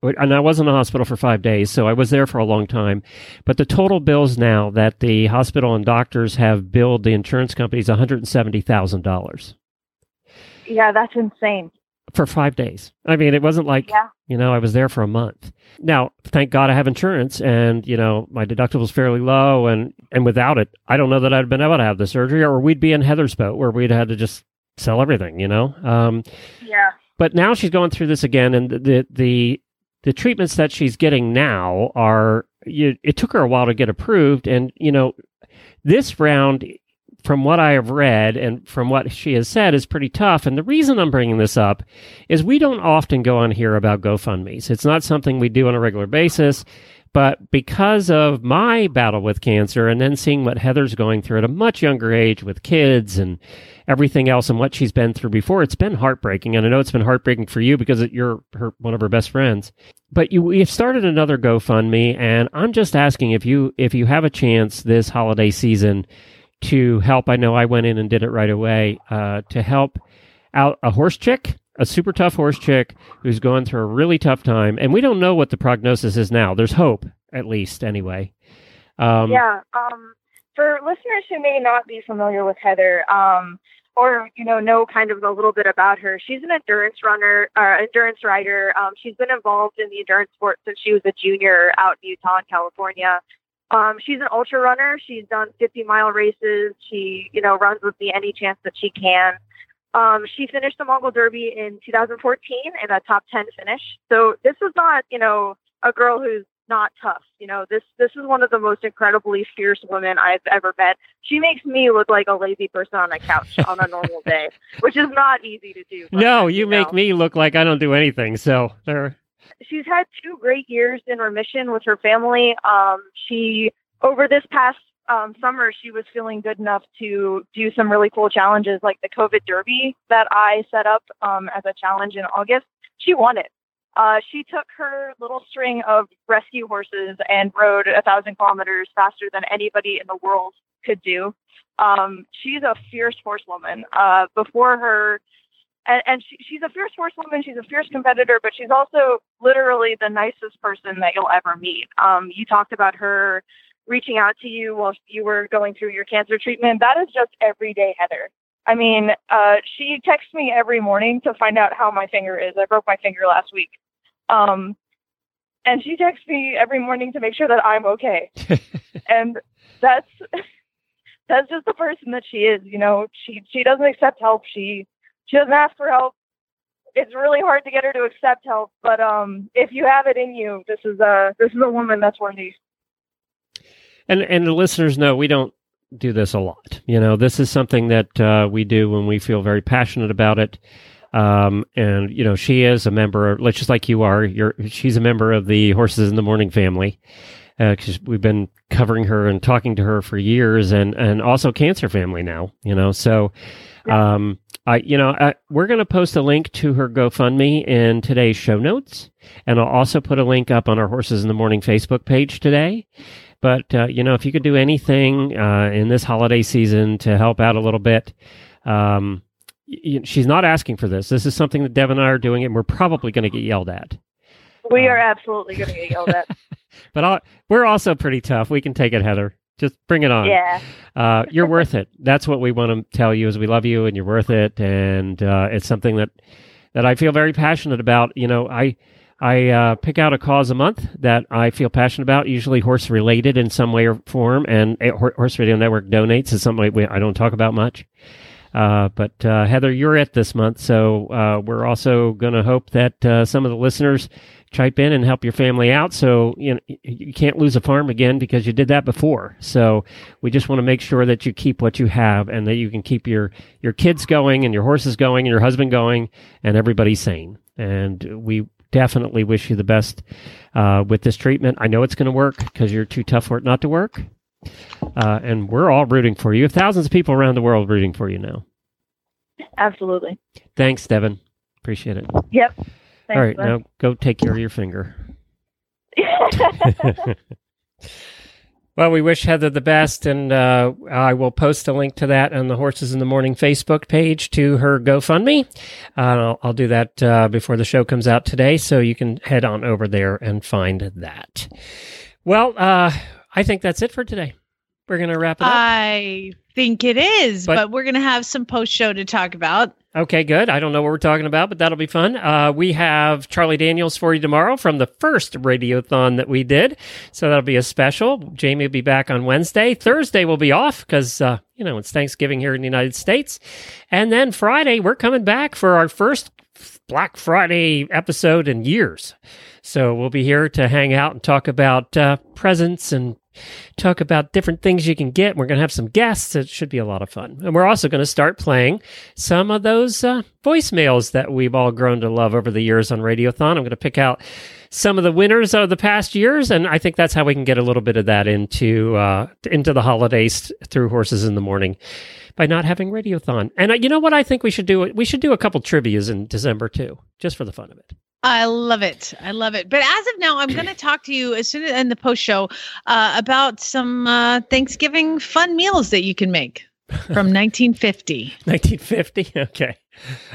[SPEAKER 1] and I was in the hospital for five days, so I was there for a long time. But the total bills now that the hospital and doctors have billed the insurance companies one hundred and seventy thousand dollars
[SPEAKER 10] Yeah, that's insane.
[SPEAKER 1] for five days. I mean, it wasn't like
[SPEAKER 10] Yeah.
[SPEAKER 1] you know I was there for a month. Now, thank God I have insurance, and you know my deductible is fairly low, and and without it, I don't know that I'd been able to have the surgery, or we'd be in Heather's boat where we'd had to just sell everything. You know. Um,
[SPEAKER 10] Yeah.
[SPEAKER 1] but now she's going through this again, and the the the treatments that she's getting now are. You, it took her a while to get approved, and you know, this round, from what I have read and from what she has said, is pretty tough. And the reason I'm bringing this up is we don't often go on here about GoFundmes. It's not something we do on a regular basis. But because of my battle with cancer and then seeing what Heather's going through at a much younger age with kids and everything else and what she's been through before, it's been heartbreaking. And I know it's been heartbreaking for you because you're her, one of her best friends. But you, we've started another GoFundMe, and I'm just asking if you if you have a chance this holiday season to help. I know I went in and did it right away uh, to help out a horse chick, a super tough horse chick who's going through a really tough time, and we don't know what the prognosis is now. There's hope, at least, anyway. Um,
[SPEAKER 10] yeah. Um, for listeners who may not be familiar with Heather, um, or you know know kind of a little bit about her, she's an endurance runner, uh, endurance rider. Um, she's been involved in the endurance sport since she was a junior out in Utah and California. Um, she's an ultra runner. She's done 50 mile races. She, you know, runs with me any chance that she can. Um, she finished the Mongol Derby in 2014 in a top 10 finish. So this is not, you know, a girl who's not tough. You know, this this is one of the most incredibly fierce women I've ever met. She makes me look like a lazy person on a couch on a normal day, which is not easy to do.
[SPEAKER 1] no, you make me look like I don't do anything. So there.
[SPEAKER 10] She's had two great years in remission with her family. Um, she over this past um, summer, she was feeling good enough to do some really cool challenges, like the COVID Derby that I set up um, as a challenge in August. She won it. Uh, she took her little string of rescue horses and rode a thousand kilometers faster than anybody in the world could do. Um, she's a fierce horsewoman. Uh, before her, and, and she, she's a fierce horsewoman. She's a fierce competitor, but she's also literally the nicest person that you'll ever meet. Um, you talked about her reaching out to you while you were going through your cancer treatment. That is just everyday Heather. I mean, uh, she texts me every morning to find out how my finger is. I broke my finger last week. Um, and she texts me every morning to make sure that I'm okay. and that's that's just the person that she is. You know, she she doesn't accept help. She she doesn't ask for help. It's really hard to get her to accept help, but um, if you have it in you, this is a this is a woman that's worthy.
[SPEAKER 1] And and the listeners know we don't do this a lot. You know, this is something that uh, we do when we feel very passionate about it. Um, and you know, she is a member, of, just like you are. You're she's a member of the Horses in the Morning family because we've been covering her and talking to her for years, and and also Cancer Family now. You know, so. Um, I, you know, I, we're going to post a link to her GoFundMe in today's show notes, and I'll also put a link up on our Horses in the Morning Facebook page today. But uh, you know, if you could do anything uh, in this holiday season to help out a little bit, um, y- she's not asking for this. This is something that Devin and I are doing, and we're probably going to get yelled at.
[SPEAKER 10] We are absolutely going to get yelled at.
[SPEAKER 1] But I'll, we're also pretty tough. We can take it, Heather. Just bring it on.
[SPEAKER 10] Yeah.
[SPEAKER 1] Uh, you're worth it. That's what we want to tell you is we love you and you're worth it. And uh, it's something that that I feel very passionate about. You know, I I uh, pick out a cause a month that I feel passionate about, usually horse related in some way or form. And Horse Radio Network donates is something we, I don't talk about much. Uh, but uh, Heather, you're it this month, so uh, we're also going to hope that uh, some of the listeners chime in and help your family out. So you know you can't lose a farm again because you did that before. So we just want to make sure that you keep what you have and that you can keep your your kids going and your horses going and your husband going and everybody sane. And we definitely wish you the best uh, with this treatment. I know it's going to work because you're too tough for it not to work. Uh, and we're all rooting for you. Thousands of people around the world rooting for you now.
[SPEAKER 10] Absolutely.
[SPEAKER 1] Thanks, Devin. Appreciate it.
[SPEAKER 10] Yep. Thanks,
[SPEAKER 1] all right,
[SPEAKER 10] Glenn.
[SPEAKER 1] now go take care of your finger. well, we wish Heather the best, and uh, I will post a link to that on the Horses in the Morning Facebook page to her GoFundMe. Uh, I'll, I'll do that uh, before the show comes out today, so you can head on over there and find that. Well, uh, I think that's it for today. We're going to wrap it up.
[SPEAKER 2] I think it is,
[SPEAKER 1] But-
[SPEAKER 2] but, we're going to have some post show to talk about.
[SPEAKER 1] Okay, good. I don't know what we're talking about, but that'll be fun. Uh, we have Charlie Daniels for you tomorrow from the first radiothon that we did. So that'll be a special. Jamie will be back on Wednesday. Thursday will be off because, uh, you know, it's Thanksgiving here in the United States. And then Friday, we're coming back for our first Black Friday episode in years. So we'll be here to hang out and talk about uh, presents and talk about different things you can get. We're going to have some guests. It should be a lot of fun. And we're also going to start playing some of those uh, voicemails that we've all grown to love over the years on Radiothon. I'm going to pick out some of the winners of the past years, and I think that's how we can get a little bit of that into uh, into the holidays through Horses in the Morning by not having Radiothon. And uh, you know what I think we should do? We should do a couple trivias in December too, just for the fun of it.
[SPEAKER 2] I love it. I love it. But as of now, I'm going to talk to you as soon as in the post show uh, about some uh, Thanksgiving fun meals that you can make from 1950.
[SPEAKER 1] 1950? Okay.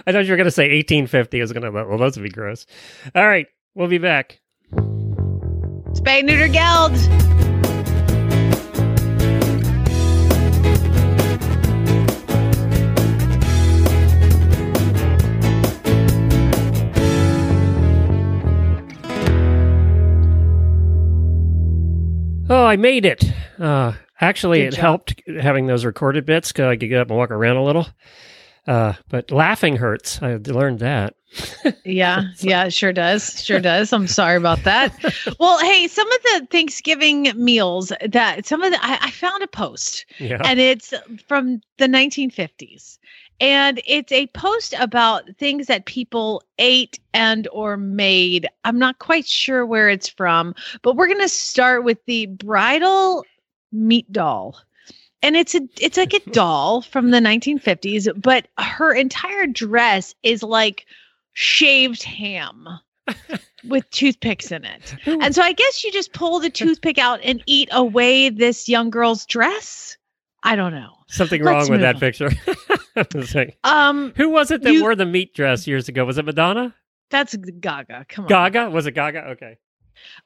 [SPEAKER 1] I thought you were going to say 1850. I was going to, well, those would be gross. All right. We'll be back.
[SPEAKER 2] Spay neuter geld.
[SPEAKER 1] Oh, I made it. Uh, actually,
[SPEAKER 2] Good
[SPEAKER 1] it
[SPEAKER 2] job.
[SPEAKER 1] helped having those recorded bits because I could get up and walk around a little. Uh, but laughing hurts. I learned that.
[SPEAKER 2] Yeah, yeah, it sure does. Sure does. I'm sorry about that. Well, hey, some of the Thanksgiving meals that some of the I, I found a post
[SPEAKER 1] Yeah.
[SPEAKER 2] and it's from the 1950s. And it's a post about things that people ate and or made. I'm not quite sure where it's from, but we're going to start with the bridal meat doll. And it's a it's like a doll from the 1950s, but her entire dress is like shaved ham with toothpicks in it. And so I guess you just pull the toothpick out and eat away this young girl's dress. I don't know.
[SPEAKER 1] Something
[SPEAKER 2] Let's
[SPEAKER 1] wrong with
[SPEAKER 2] move
[SPEAKER 1] that
[SPEAKER 2] on.
[SPEAKER 1] picture. Like,
[SPEAKER 2] Um,
[SPEAKER 1] Who was it that
[SPEAKER 2] you-
[SPEAKER 1] wore the meat dress years ago? Was it Madonna?
[SPEAKER 2] that's Gaga. Come on.
[SPEAKER 1] Gaga? Was it Gaga? Okay.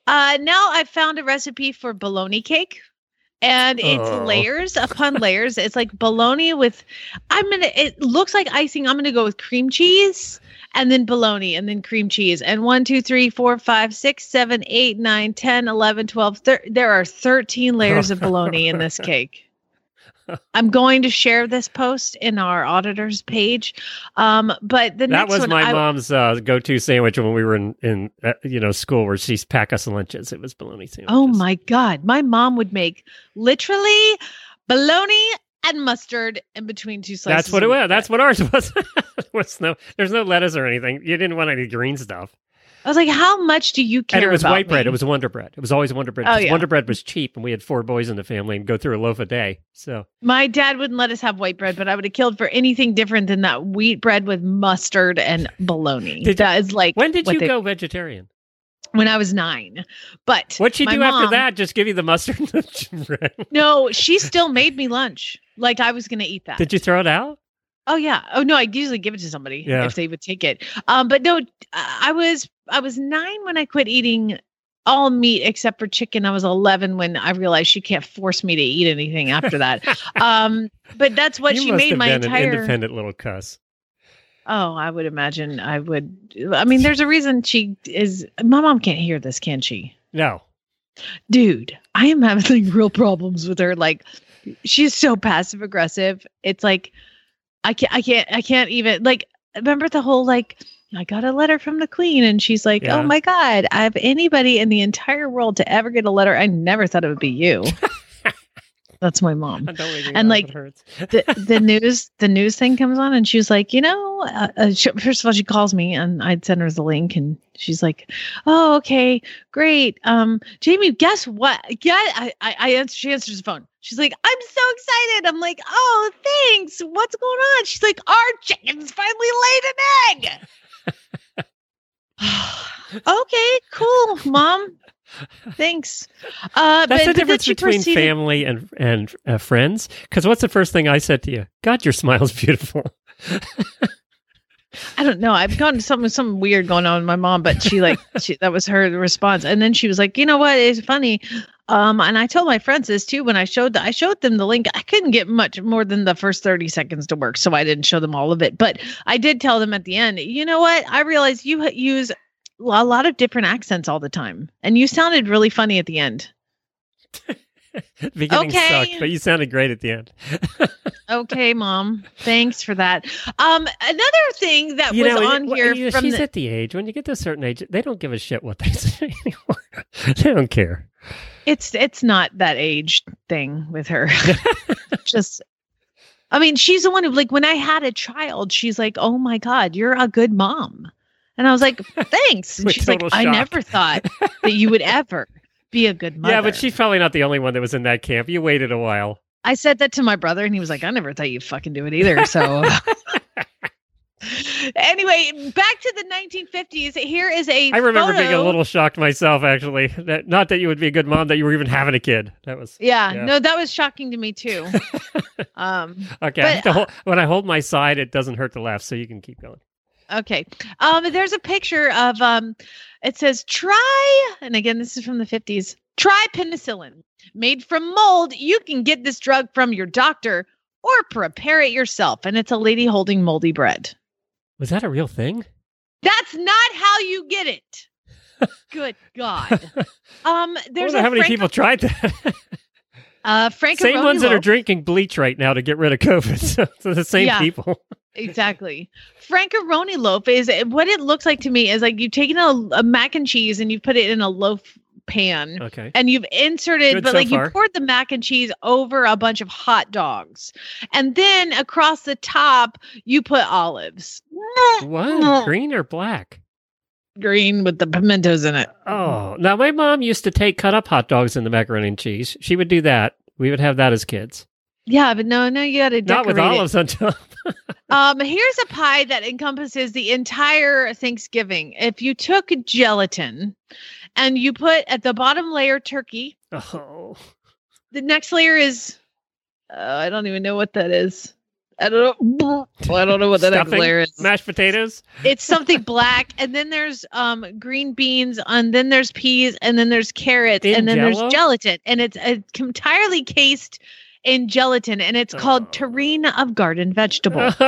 [SPEAKER 2] Uh, now I found a recipe for bologna cake. And it's
[SPEAKER 1] Oh.
[SPEAKER 2] layers upon layers. It's like bologna with, I'm gonna, it looks like icing. I'm gonna go with cream cheese and then bologna and then cream cheese. And one, two, three, four, five, six, seven, eight, nine, 10, 11, 12. Thir- there are 13 layers of bologna in this cake. I'm going to share this post in our auditors page. Um, but the
[SPEAKER 1] that
[SPEAKER 2] next
[SPEAKER 1] was my
[SPEAKER 2] I-
[SPEAKER 1] mom's uh, go-to sandwich when we were in, in uh, you know school where she's pack us lunches. It was bologna sandwich.
[SPEAKER 2] Oh my God. My mom would make literally bologna and mustard in between two slices.
[SPEAKER 1] That's what it was. That's what ours was. Was no, there's no lettuce or anything. You didn't want any green stuff.
[SPEAKER 2] I was like, how much do you care
[SPEAKER 1] and it was white bread. It was Wonder Bread. It was always Wonder Bread.
[SPEAKER 2] Oh, yeah.
[SPEAKER 1] Wonder Bread was cheap, and we had four boys in the family and go through a loaf a day. So
[SPEAKER 2] My dad wouldn't let us have white bread, but I would have killed for anything different than that wheat bread with mustard and bologna.
[SPEAKER 1] Did-
[SPEAKER 2] that is like
[SPEAKER 1] when did you
[SPEAKER 2] they-
[SPEAKER 1] go vegetarian?
[SPEAKER 2] When I was nine. But
[SPEAKER 1] What'd she do after that? Just give you the mustard and the bread?
[SPEAKER 2] No, she still made me lunch. Like I was gonna eat that.
[SPEAKER 1] Did you throw it out?
[SPEAKER 2] Oh yeah. Oh no, I'd usually give it to somebody
[SPEAKER 1] Yeah.
[SPEAKER 2] if they would take it. Um, but no, I was I was nine when I quit eating all meat except for chicken. I was 11 when I realized she can't force me to eat anything after that. um, but that's what
[SPEAKER 1] you
[SPEAKER 2] she made my entire.
[SPEAKER 1] an independent little cuss.
[SPEAKER 2] Oh, I would imagine I would. I mean, there's a reason she is. My mom can't hear this, can she?
[SPEAKER 1] No.
[SPEAKER 2] Dude, I am having like, real problems with her. Like, she's so passive aggressive. It's like, I can't, I can't, I can't even like. Remember the whole like. I got a letter from the queen, and she's like,
[SPEAKER 1] Yeah.
[SPEAKER 2] "Oh my god, I have anybody in the entire world to ever get a letter. I never thought it would be you." That's my mom.
[SPEAKER 1] Don't make me
[SPEAKER 2] And, like,
[SPEAKER 1] hurts.
[SPEAKER 2] the, the news the news thing comes on and she was like you know uh, uh, she, first of all she calls me and i'd send her the link and she's like oh okay great um jamie guess what yeah i i, I answer, she answers the phone she's like i'm so excited i'm like oh thanks what's going on she's like our chicken's finally laid an egg okay cool mom thanks uh
[SPEAKER 1] That's
[SPEAKER 2] but,
[SPEAKER 1] the difference between
[SPEAKER 2] proceeded-
[SPEAKER 1] family and and uh, friends. Because what's the first thing I said to you? God, your smile's beautiful.
[SPEAKER 2] I don't know. I've gotten something something weird going on with my mom, but she like she that was her response. And then she was like, you know what? It's funny. Um, and I told my friends this too when I showed the, I showed them the link. I couldn't get much more than the first 30 seconds to work, so I didn't show them all of it. But I did tell them at the end, you know what? I realized you use a lot of different accents all the time. And you sounded really funny at the end.
[SPEAKER 1] The beginning
[SPEAKER 2] Okay.
[SPEAKER 1] sucked, but you sounded great at the end.
[SPEAKER 2] Okay, mom. Thanks for that. Um, another thing that
[SPEAKER 1] you
[SPEAKER 2] was
[SPEAKER 1] know,
[SPEAKER 2] on
[SPEAKER 1] it-
[SPEAKER 2] here
[SPEAKER 1] you
[SPEAKER 2] from
[SPEAKER 1] she's
[SPEAKER 2] the,
[SPEAKER 1] at the age when you get to a certain age, they don't give a shit what they say anymore. they don't care.
[SPEAKER 2] It's it's not that age thing with her. Just i mean she's the one who like when i had a child she's like oh my god you're a good mom. And i was like thanks. And she's like
[SPEAKER 1] total
[SPEAKER 2] i never thought that you would ever be a good mother
[SPEAKER 1] Yeah, but she's probably not the only one that was in that camp. You waited a while.
[SPEAKER 2] i said that to my brother and he was like i never thought you'd fucking do it either. So anyway back to the 1950s here is a
[SPEAKER 1] I remember being a little shocked myself, actually. That not that you would be a good mom, that you were even having a kid. That was
[SPEAKER 2] yeah,
[SPEAKER 1] Yeah.
[SPEAKER 2] no that was shocking to me too um
[SPEAKER 1] okay.
[SPEAKER 2] but,
[SPEAKER 1] hold- when I hold my side, it doesn't hurt to laugh, so you can keep going.
[SPEAKER 2] Okay. Um, there's a picture of um, it says try, and again, this is from the 50s. Try penicillin, made from mold. You can get this drug from your doctor or prepare it yourself. And it's a lady holding moldy bread.
[SPEAKER 1] Was that a real thing?
[SPEAKER 2] That's not how you get it. Good God. Um,
[SPEAKER 1] I
[SPEAKER 2] there's
[SPEAKER 1] wonder
[SPEAKER 2] a
[SPEAKER 1] how many people tried that.
[SPEAKER 2] uh, Frank
[SPEAKER 1] same ones that are drinking bleach right now to get rid of COVID. So, so the same
[SPEAKER 2] Yeah.
[SPEAKER 1] people.
[SPEAKER 2] Exactly. Francaroni loaf is what it looks like to me is like you've taken a, a mac and cheese and you've put it in a loaf pan
[SPEAKER 1] Okay.
[SPEAKER 2] and you've inserted
[SPEAKER 1] Good
[SPEAKER 2] but
[SPEAKER 1] so
[SPEAKER 2] like
[SPEAKER 1] far.
[SPEAKER 2] you poured the mac and cheese over a bunch of hot dogs and then across the top you put olives
[SPEAKER 1] What? Green or black?
[SPEAKER 2] green with the pimentos in it
[SPEAKER 1] Oh, now my mom used to take cut up hot dogs in the macaroni and cheese. She would do that. We would have that as kids.
[SPEAKER 2] yeah but no no you gotta
[SPEAKER 1] Not
[SPEAKER 2] decorate
[SPEAKER 1] with
[SPEAKER 2] it.
[SPEAKER 1] olives on top.
[SPEAKER 2] Um, here's a pie that encompasses the entire Thanksgiving. If you took gelatin and you put at the bottom layer turkey,
[SPEAKER 1] Oh.
[SPEAKER 2] the next layer is uh, I don't even know what that is. I don't know. Well, I don't know what the next layer is.
[SPEAKER 1] Mashed potatoes?
[SPEAKER 2] It's something black, and then there's um green beans, and then there's peas, and then there's carrots,
[SPEAKER 1] In
[SPEAKER 2] and then
[SPEAKER 1] Jell-O?
[SPEAKER 2] there's gelatin, and it's uh, entirely cased in gelatin, and it's
[SPEAKER 1] Oh.
[SPEAKER 2] called terrine of garden vegetables.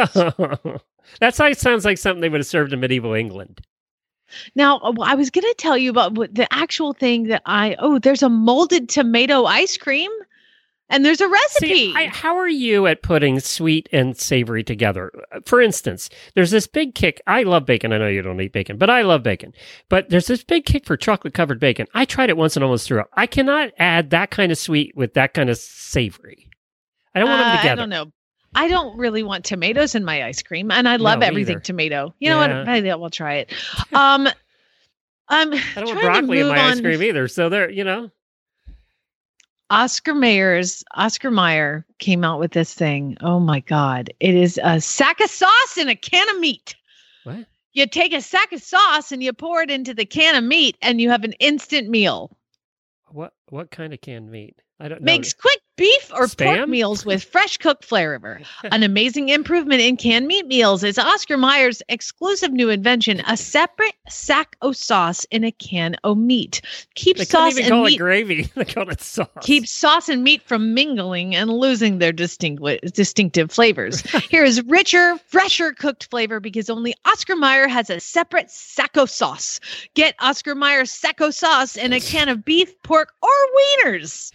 [SPEAKER 1] that sounds like something they would have served in medieval England.
[SPEAKER 2] Now, uh, I was going to tell you about the actual thing that I oh, there's a molded tomato ice cream, and there's a recipe.
[SPEAKER 1] See, I, how are you at putting sweet and savory together? For instance, there's this big kick. I love bacon. I know you don't eat bacon, but I love bacon. But there's this big kick for chocolate covered bacon. I tried it once and almost threw up. I cannot add that kind of sweet with that kind of savory. I don't want
[SPEAKER 2] Uh,
[SPEAKER 1] them together.
[SPEAKER 2] I don't know. I don't really want tomatoes in my ice cream, and I love
[SPEAKER 1] No,
[SPEAKER 2] everything
[SPEAKER 1] either.
[SPEAKER 2] tomato. You know
[SPEAKER 1] Yeah.
[SPEAKER 2] what? Maybe we'll try it. Um, I'm
[SPEAKER 1] I don't want broccoli in my ice cream either. So there, you know.
[SPEAKER 2] Oscar Mayer's Oscar Mayer came out with this thing. Oh my god! It is a sack of sauce in a can of meat.
[SPEAKER 1] What?
[SPEAKER 2] You take a sack of sauce and you pour it into the can of meat, and you have an instant meal.
[SPEAKER 1] What what kind of canned meat? I don't know.
[SPEAKER 2] Makes quick beef or
[SPEAKER 1] Spam?
[SPEAKER 2] pork meals with fresh cooked flavor. An amazing improvement in canned meat meals is Oscar Mayer's exclusive new invention, a separate sack o' sauce in a can o' meat. Keeps
[SPEAKER 1] They
[SPEAKER 2] sauce
[SPEAKER 1] even
[SPEAKER 2] and
[SPEAKER 1] call
[SPEAKER 2] meat
[SPEAKER 1] it gravy. they call it sauce.
[SPEAKER 2] keeps sauce and meat from mingling and losing their distinct distinctive flavors. Here is richer, fresher cooked flavor because only Oscar Mayer has a separate sack o' sauce. Get Oscar Mayer sack o' sauce in a can of beef, pork, or wieners.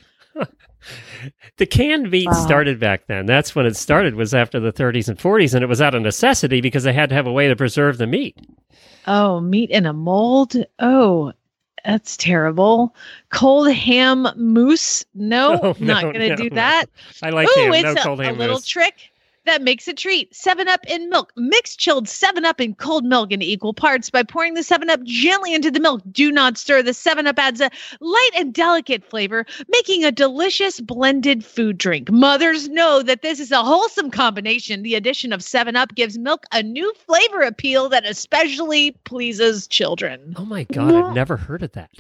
[SPEAKER 1] The canned meat
[SPEAKER 2] Wow.
[SPEAKER 1] started back then. That's when it started. Was after the 30s and 40s, and it was out of necessity because they had to have a way to preserve the meat.
[SPEAKER 2] Oh, meat in a mold. Oh, that's terrible. Cold ham mousse. No,
[SPEAKER 1] Oh,
[SPEAKER 2] not gonna
[SPEAKER 1] no,
[SPEAKER 2] do
[SPEAKER 1] no.
[SPEAKER 2] that.
[SPEAKER 1] I like
[SPEAKER 2] Ooh,
[SPEAKER 1] ham.
[SPEAKER 2] it's
[SPEAKER 1] No
[SPEAKER 2] a, a little trick that makes a treat. 7 Up in milk. Mix chilled 7 Up in cold milk in equal parts by pouring the 7 Up gently into the milk. Do not stir. The 7 Up adds a light and delicate flavor, making a delicious blended food drink. Mothers know that this is a wholesome combination. The addition of 7 Up gives milk a new flavor appeal that especially pleases children.
[SPEAKER 1] Oh my god, I've never heard of that.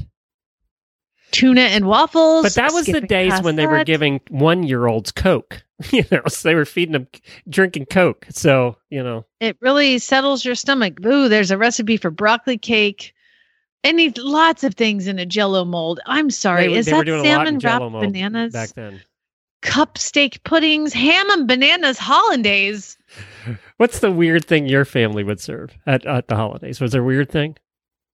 [SPEAKER 2] Tuna and waffles.
[SPEAKER 1] But that was the days when they were giving one-year-olds Coke. You know, so they were feeding them drinking Coke. So you know,
[SPEAKER 2] it really settles your stomach. Ooh, there's a recipe for broccoli cake. Any lots of things in a jello mold. I'm sorry.
[SPEAKER 1] they,
[SPEAKER 2] Is
[SPEAKER 1] they
[SPEAKER 2] that
[SPEAKER 1] doing a lot
[SPEAKER 2] salmon wrapped bananas?
[SPEAKER 1] back then.
[SPEAKER 2] Cup steak puddings, ham and bananas hollandaise.
[SPEAKER 1] What's the weird thing your family would serve at, at the holidays? Was there a weird thing?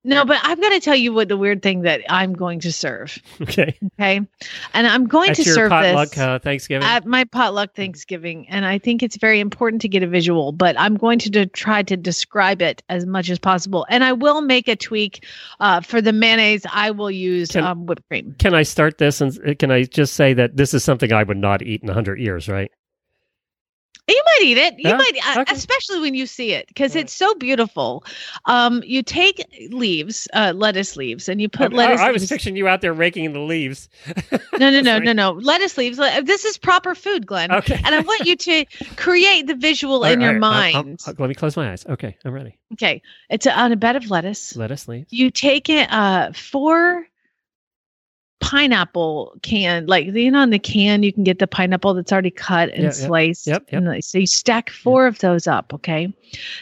[SPEAKER 2] No, but I'm going to tell you what the weird thing that I'm going to serve.
[SPEAKER 1] Okay,
[SPEAKER 2] Okay. And I'm going
[SPEAKER 1] at
[SPEAKER 2] to serve
[SPEAKER 1] potluck
[SPEAKER 2] this
[SPEAKER 1] uh, Thanksgiving.
[SPEAKER 2] at my potluck Thanksgiving. And I think it's very important to get a visual, but I'm going to, de- try to describe it as much as possible. And I will make a tweak uh, for the mayonnaise. I will use
[SPEAKER 1] Can-
[SPEAKER 2] um, whipped cream.
[SPEAKER 1] can I start this and can I just say that this is something I would not eat in a hundred years? Right?
[SPEAKER 2] You might eat it. You
[SPEAKER 1] Yeah?
[SPEAKER 2] might, uh,
[SPEAKER 1] Okay.
[SPEAKER 2] especially when you see it, because it's so beautiful. Um, you take leaves, uh, lettuce leaves, and you put
[SPEAKER 1] I,
[SPEAKER 2] lettuce.
[SPEAKER 1] I was
[SPEAKER 2] leaves-
[SPEAKER 1] picturing you out there raking the leaves.
[SPEAKER 2] no, no, no, no, no. Lettuce leaves. This is proper food, Glenn.
[SPEAKER 1] Okay.
[SPEAKER 2] And I want you to create the visual in your
[SPEAKER 1] right, I'll- I'll-
[SPEAKER 2] mind.
[SPEAKER 1] I'll- let me close my eyes. Okay, I'm ready.
[SPEAKER 2] okay, it's on a bed of lettuce.
[SPEAKER 1] Lettuce leaves.
[SPEAKER 2] You take it, uh, four pineapple can, like you know, in the can you can get the pineapple that's already cut and
[SPEAKER 1] Yeah,
[SPEAKER 2] sliced.
[SPEAKER 1] Yep, yep.
[SPEAKER 2] And so you stack four of those up. Okay,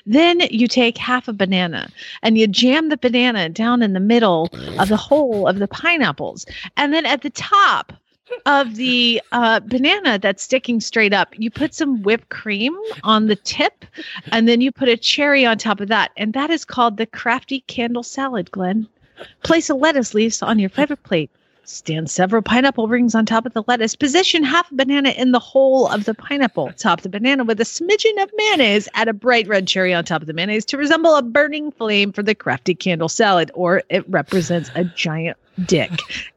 [SPEAKER 2] then you take half a banana and you jam the banana down in the middle of the hole of the pineapples, and then at the top of the uh, banana that's sticking straight up, you put some whipped cream on the tip, and then you put a cherry on top of that, and that is called the crafty candle salad. Glenn, place a lettuce leaf on your favorite plate. Stand several pineapple rings on top of the lettuce. Position half a banana in the hole of the pineapple. Top the banana with a smidgen of mayonnaise. Add a bright red cherry on top of the mayonnaise to resemble a burning flame for the crafty candle salad, or it represents a giant dick.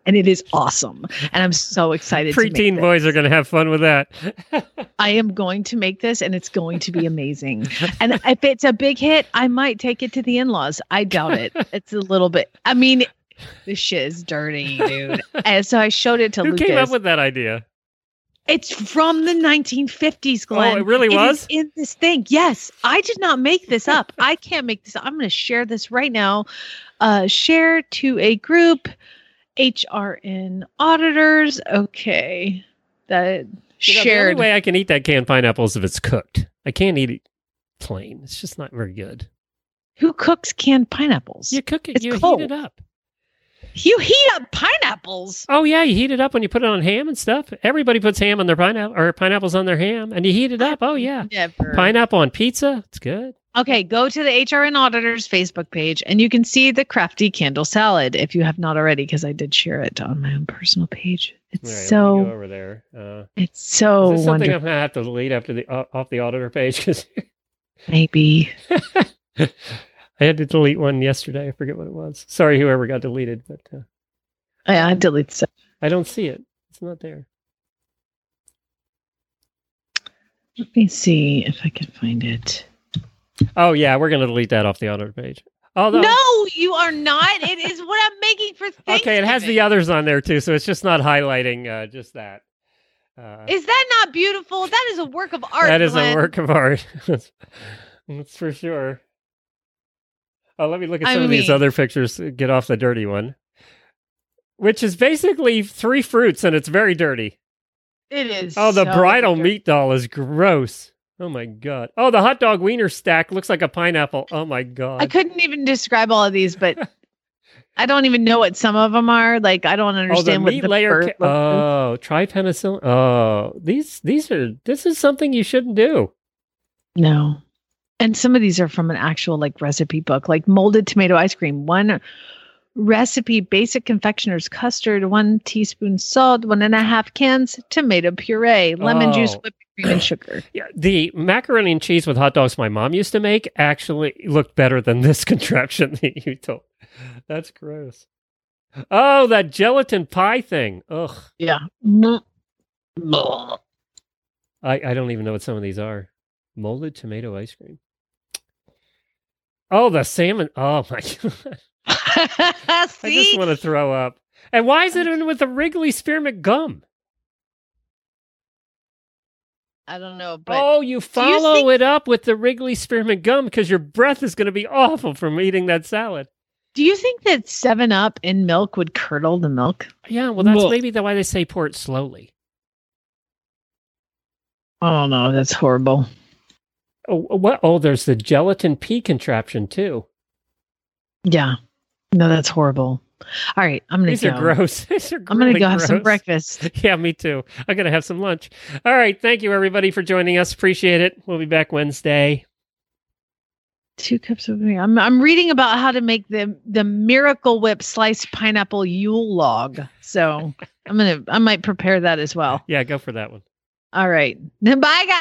[SPEAKER 2] And it is awesome. And I'm so excited to make
[SPEAKER 1] Preteen boys are going to have fun with that.
[SPEAKER 2] I am going to make this and it's going to be amazing. and if it's a big hit, I might take it to the in laws. I doubt it. It's a little bit, I mean, this shit is dirty, dude. and so I showed it to
[SPEAKER 1] Who
[SPEAKER 2] Lucas.
[SPEAKER 1] came up with that idea?
[SPEAKER 2] it's from the 1950s, Glenn.
[SPEAKER 1] Oh, it really
[SPEAKER 2] is
[SPEAKER 1] was?
[SPEAKER 2] in this thing. Yes, I did not make this up. I can't make this. up. I'm going to share this right now. Uh, share to a group. HRN auditors. Okay, that
[SPEAKER 1] You know,
[SPEAKER 2] shared.
[SPEAKER 1] the only way I can eat that canned pineapple is if it's cooked. I can't eat it plain. It's just not very good.
[SPEAKER 2] Who cooks canned pineapples?
[SPEAKER 1] You cook it,
[SPEAKER 2] It's
[SPEAKER 1] you
[SPEAKER 2] cold.
[SPEAKER 1] heat it up.
[SPEAKER 2] You heat up pineapples.
[SPEAKER 1] Oh yeah, you heat it up when you put it on ham and stuff. Everybody puts ham on their pineapple or pineapples on their ham, and you heat it up. Oh yeah,
[SPEAKER 2] Never.
[SPEAKER 1] pineapple on pizza. It's good.
[SPEAKER 2] Okay, go to the HRN Auditors Facebook page and you can see the crafty candle salad if you have not already, because I did share it on my own personal page. It's
[SPEAKER 1] right,
[SPEAKER 2] so
[SPEAKER 1] over there. Uh,
[SPEAKER 2] it's so
[SPEAKER 1] something
[SPEAKER 2] wonderful.
[SPEAKER 1] I'm gonna have to delete after the uh, off the auditor page because
[SPEAKER 2] Maybe.
[SPEAKER 1] I had to delete one yesterday. I forget what it was. Sorry, whoever got deleted, but uh,
[SPEAKER 2] Yeah, I delete stuff.
[SPEAKER 1] I don't see it. It's not there.
[SPEAKER 2] Let me see if I can find it.
[SPEAKER 1] Oh yeah, we're gonna delete that off the auditor page. Although,
[SPEAKER 2] No, you are not. It is what I'm making for
[SPEAKER 1] okay, it has the others on there too, so it's just not highlighting uh, just that. Uh,
[SPEAKER 2] Is that not beautiful? That is a work of art.
[SPEAKER 1] that is
[SPEAKER 2] Glenn.
[SPEAKER 1] a work of art. That's for sure. Oh, let me look at
[SPEAKER 2] I
[SPEAKER 1] some of these other pictures. Get off the dirty one, which is basically three fruits, and it's very dirty.
[SPEAKER 2] It is.
[SPEAKER 1] Oh, the
[SPEAKER 2] so
[SPEAKER 1] bridal
[SPEAKER 2] good.
[SPEAKER 1] meat doll is gross. Oh my god. Oh, the hot dog wiener stack looks like a pineapple. Oh my god.
[SPEAKER 2] I couldn't even describe all of these, but I don't even know what some of them are. Like I don't
[SPEAKER 1] Oh, the
[SPEAKER 2] understand what the
[SPEAKER 1] layer. Ca- oh, try penicillin. Oh, these these are. This is something you shouldn't do.
[SPEAKER 2] No. And some of these are from an actual like recipe book, like molded tomato ice cream. One recipe, basic confectioner's custard, one teaspoon salt, one and a half cans tomato puree, lemon juice,
[SPEAKER 1] Oh.
[SPEAKER 2] whipped cream, and sugar.
[SPEAKER 1] Yeah, the macaroni and cheese with hot dogs my mom used to make actually looked better than this contraption that you told. That's gross. Oh, that gelatin pie thing. Ugh.
[SPEAKER 2] Yeah. Mm.
[SPEAKER 1] I, I don't even know what some of these are. Molded tomato ice cream. Oh, the salmon. Oh my god. I just want to throw up. And why is it in with the Wrigley Spearmint gum?
[SPEAKER 2] I don't know, but
[SPEAKER 1] oh, you follow
[SPEAKER 2] think-
[SPEAKER 1] it up with the Wrigley Spearmint gum because your breath is going to be awful from eating that salad.
[SPEAKER 2] do you think that Seven Up in milk would curdle the milk?
[SPEAKER 1] Yeah, well, that's
[SPEAKER 2] Ugh.
[SPEAKER 1] maybe the why they say pour it slowly.
[SPEAKER 2] Oh no, that's horrible.
[SPEAKER 1] Oh, oh, what? Oh, there's the gelatin pea contraption too.
[SPEAKER 2] Yeah. No, that's horrible. All right, I'm gonna
[SPEAKER 1] These
[SPEAKER 2] go.
[SPEAKER 1] are gross. These are
[SPEAKER 2] I'm gonna go have some breakfast.
[SPEAKER 1] Yeah, me too. I'm gonna have some lunch. All right, thank you everybody for joining us. Appreciate it. We'll be back Wednesday.
[SPEAKER 2] Two cups of me. I'm I'm reading about how to make the the Miracle Whip sliced pineapple Yule log. So I'm gonna I might prepare that as well.
[SPEAKER 1] Yeah, go for that one.
[SPEAKER 2] All right. Then Bye guys.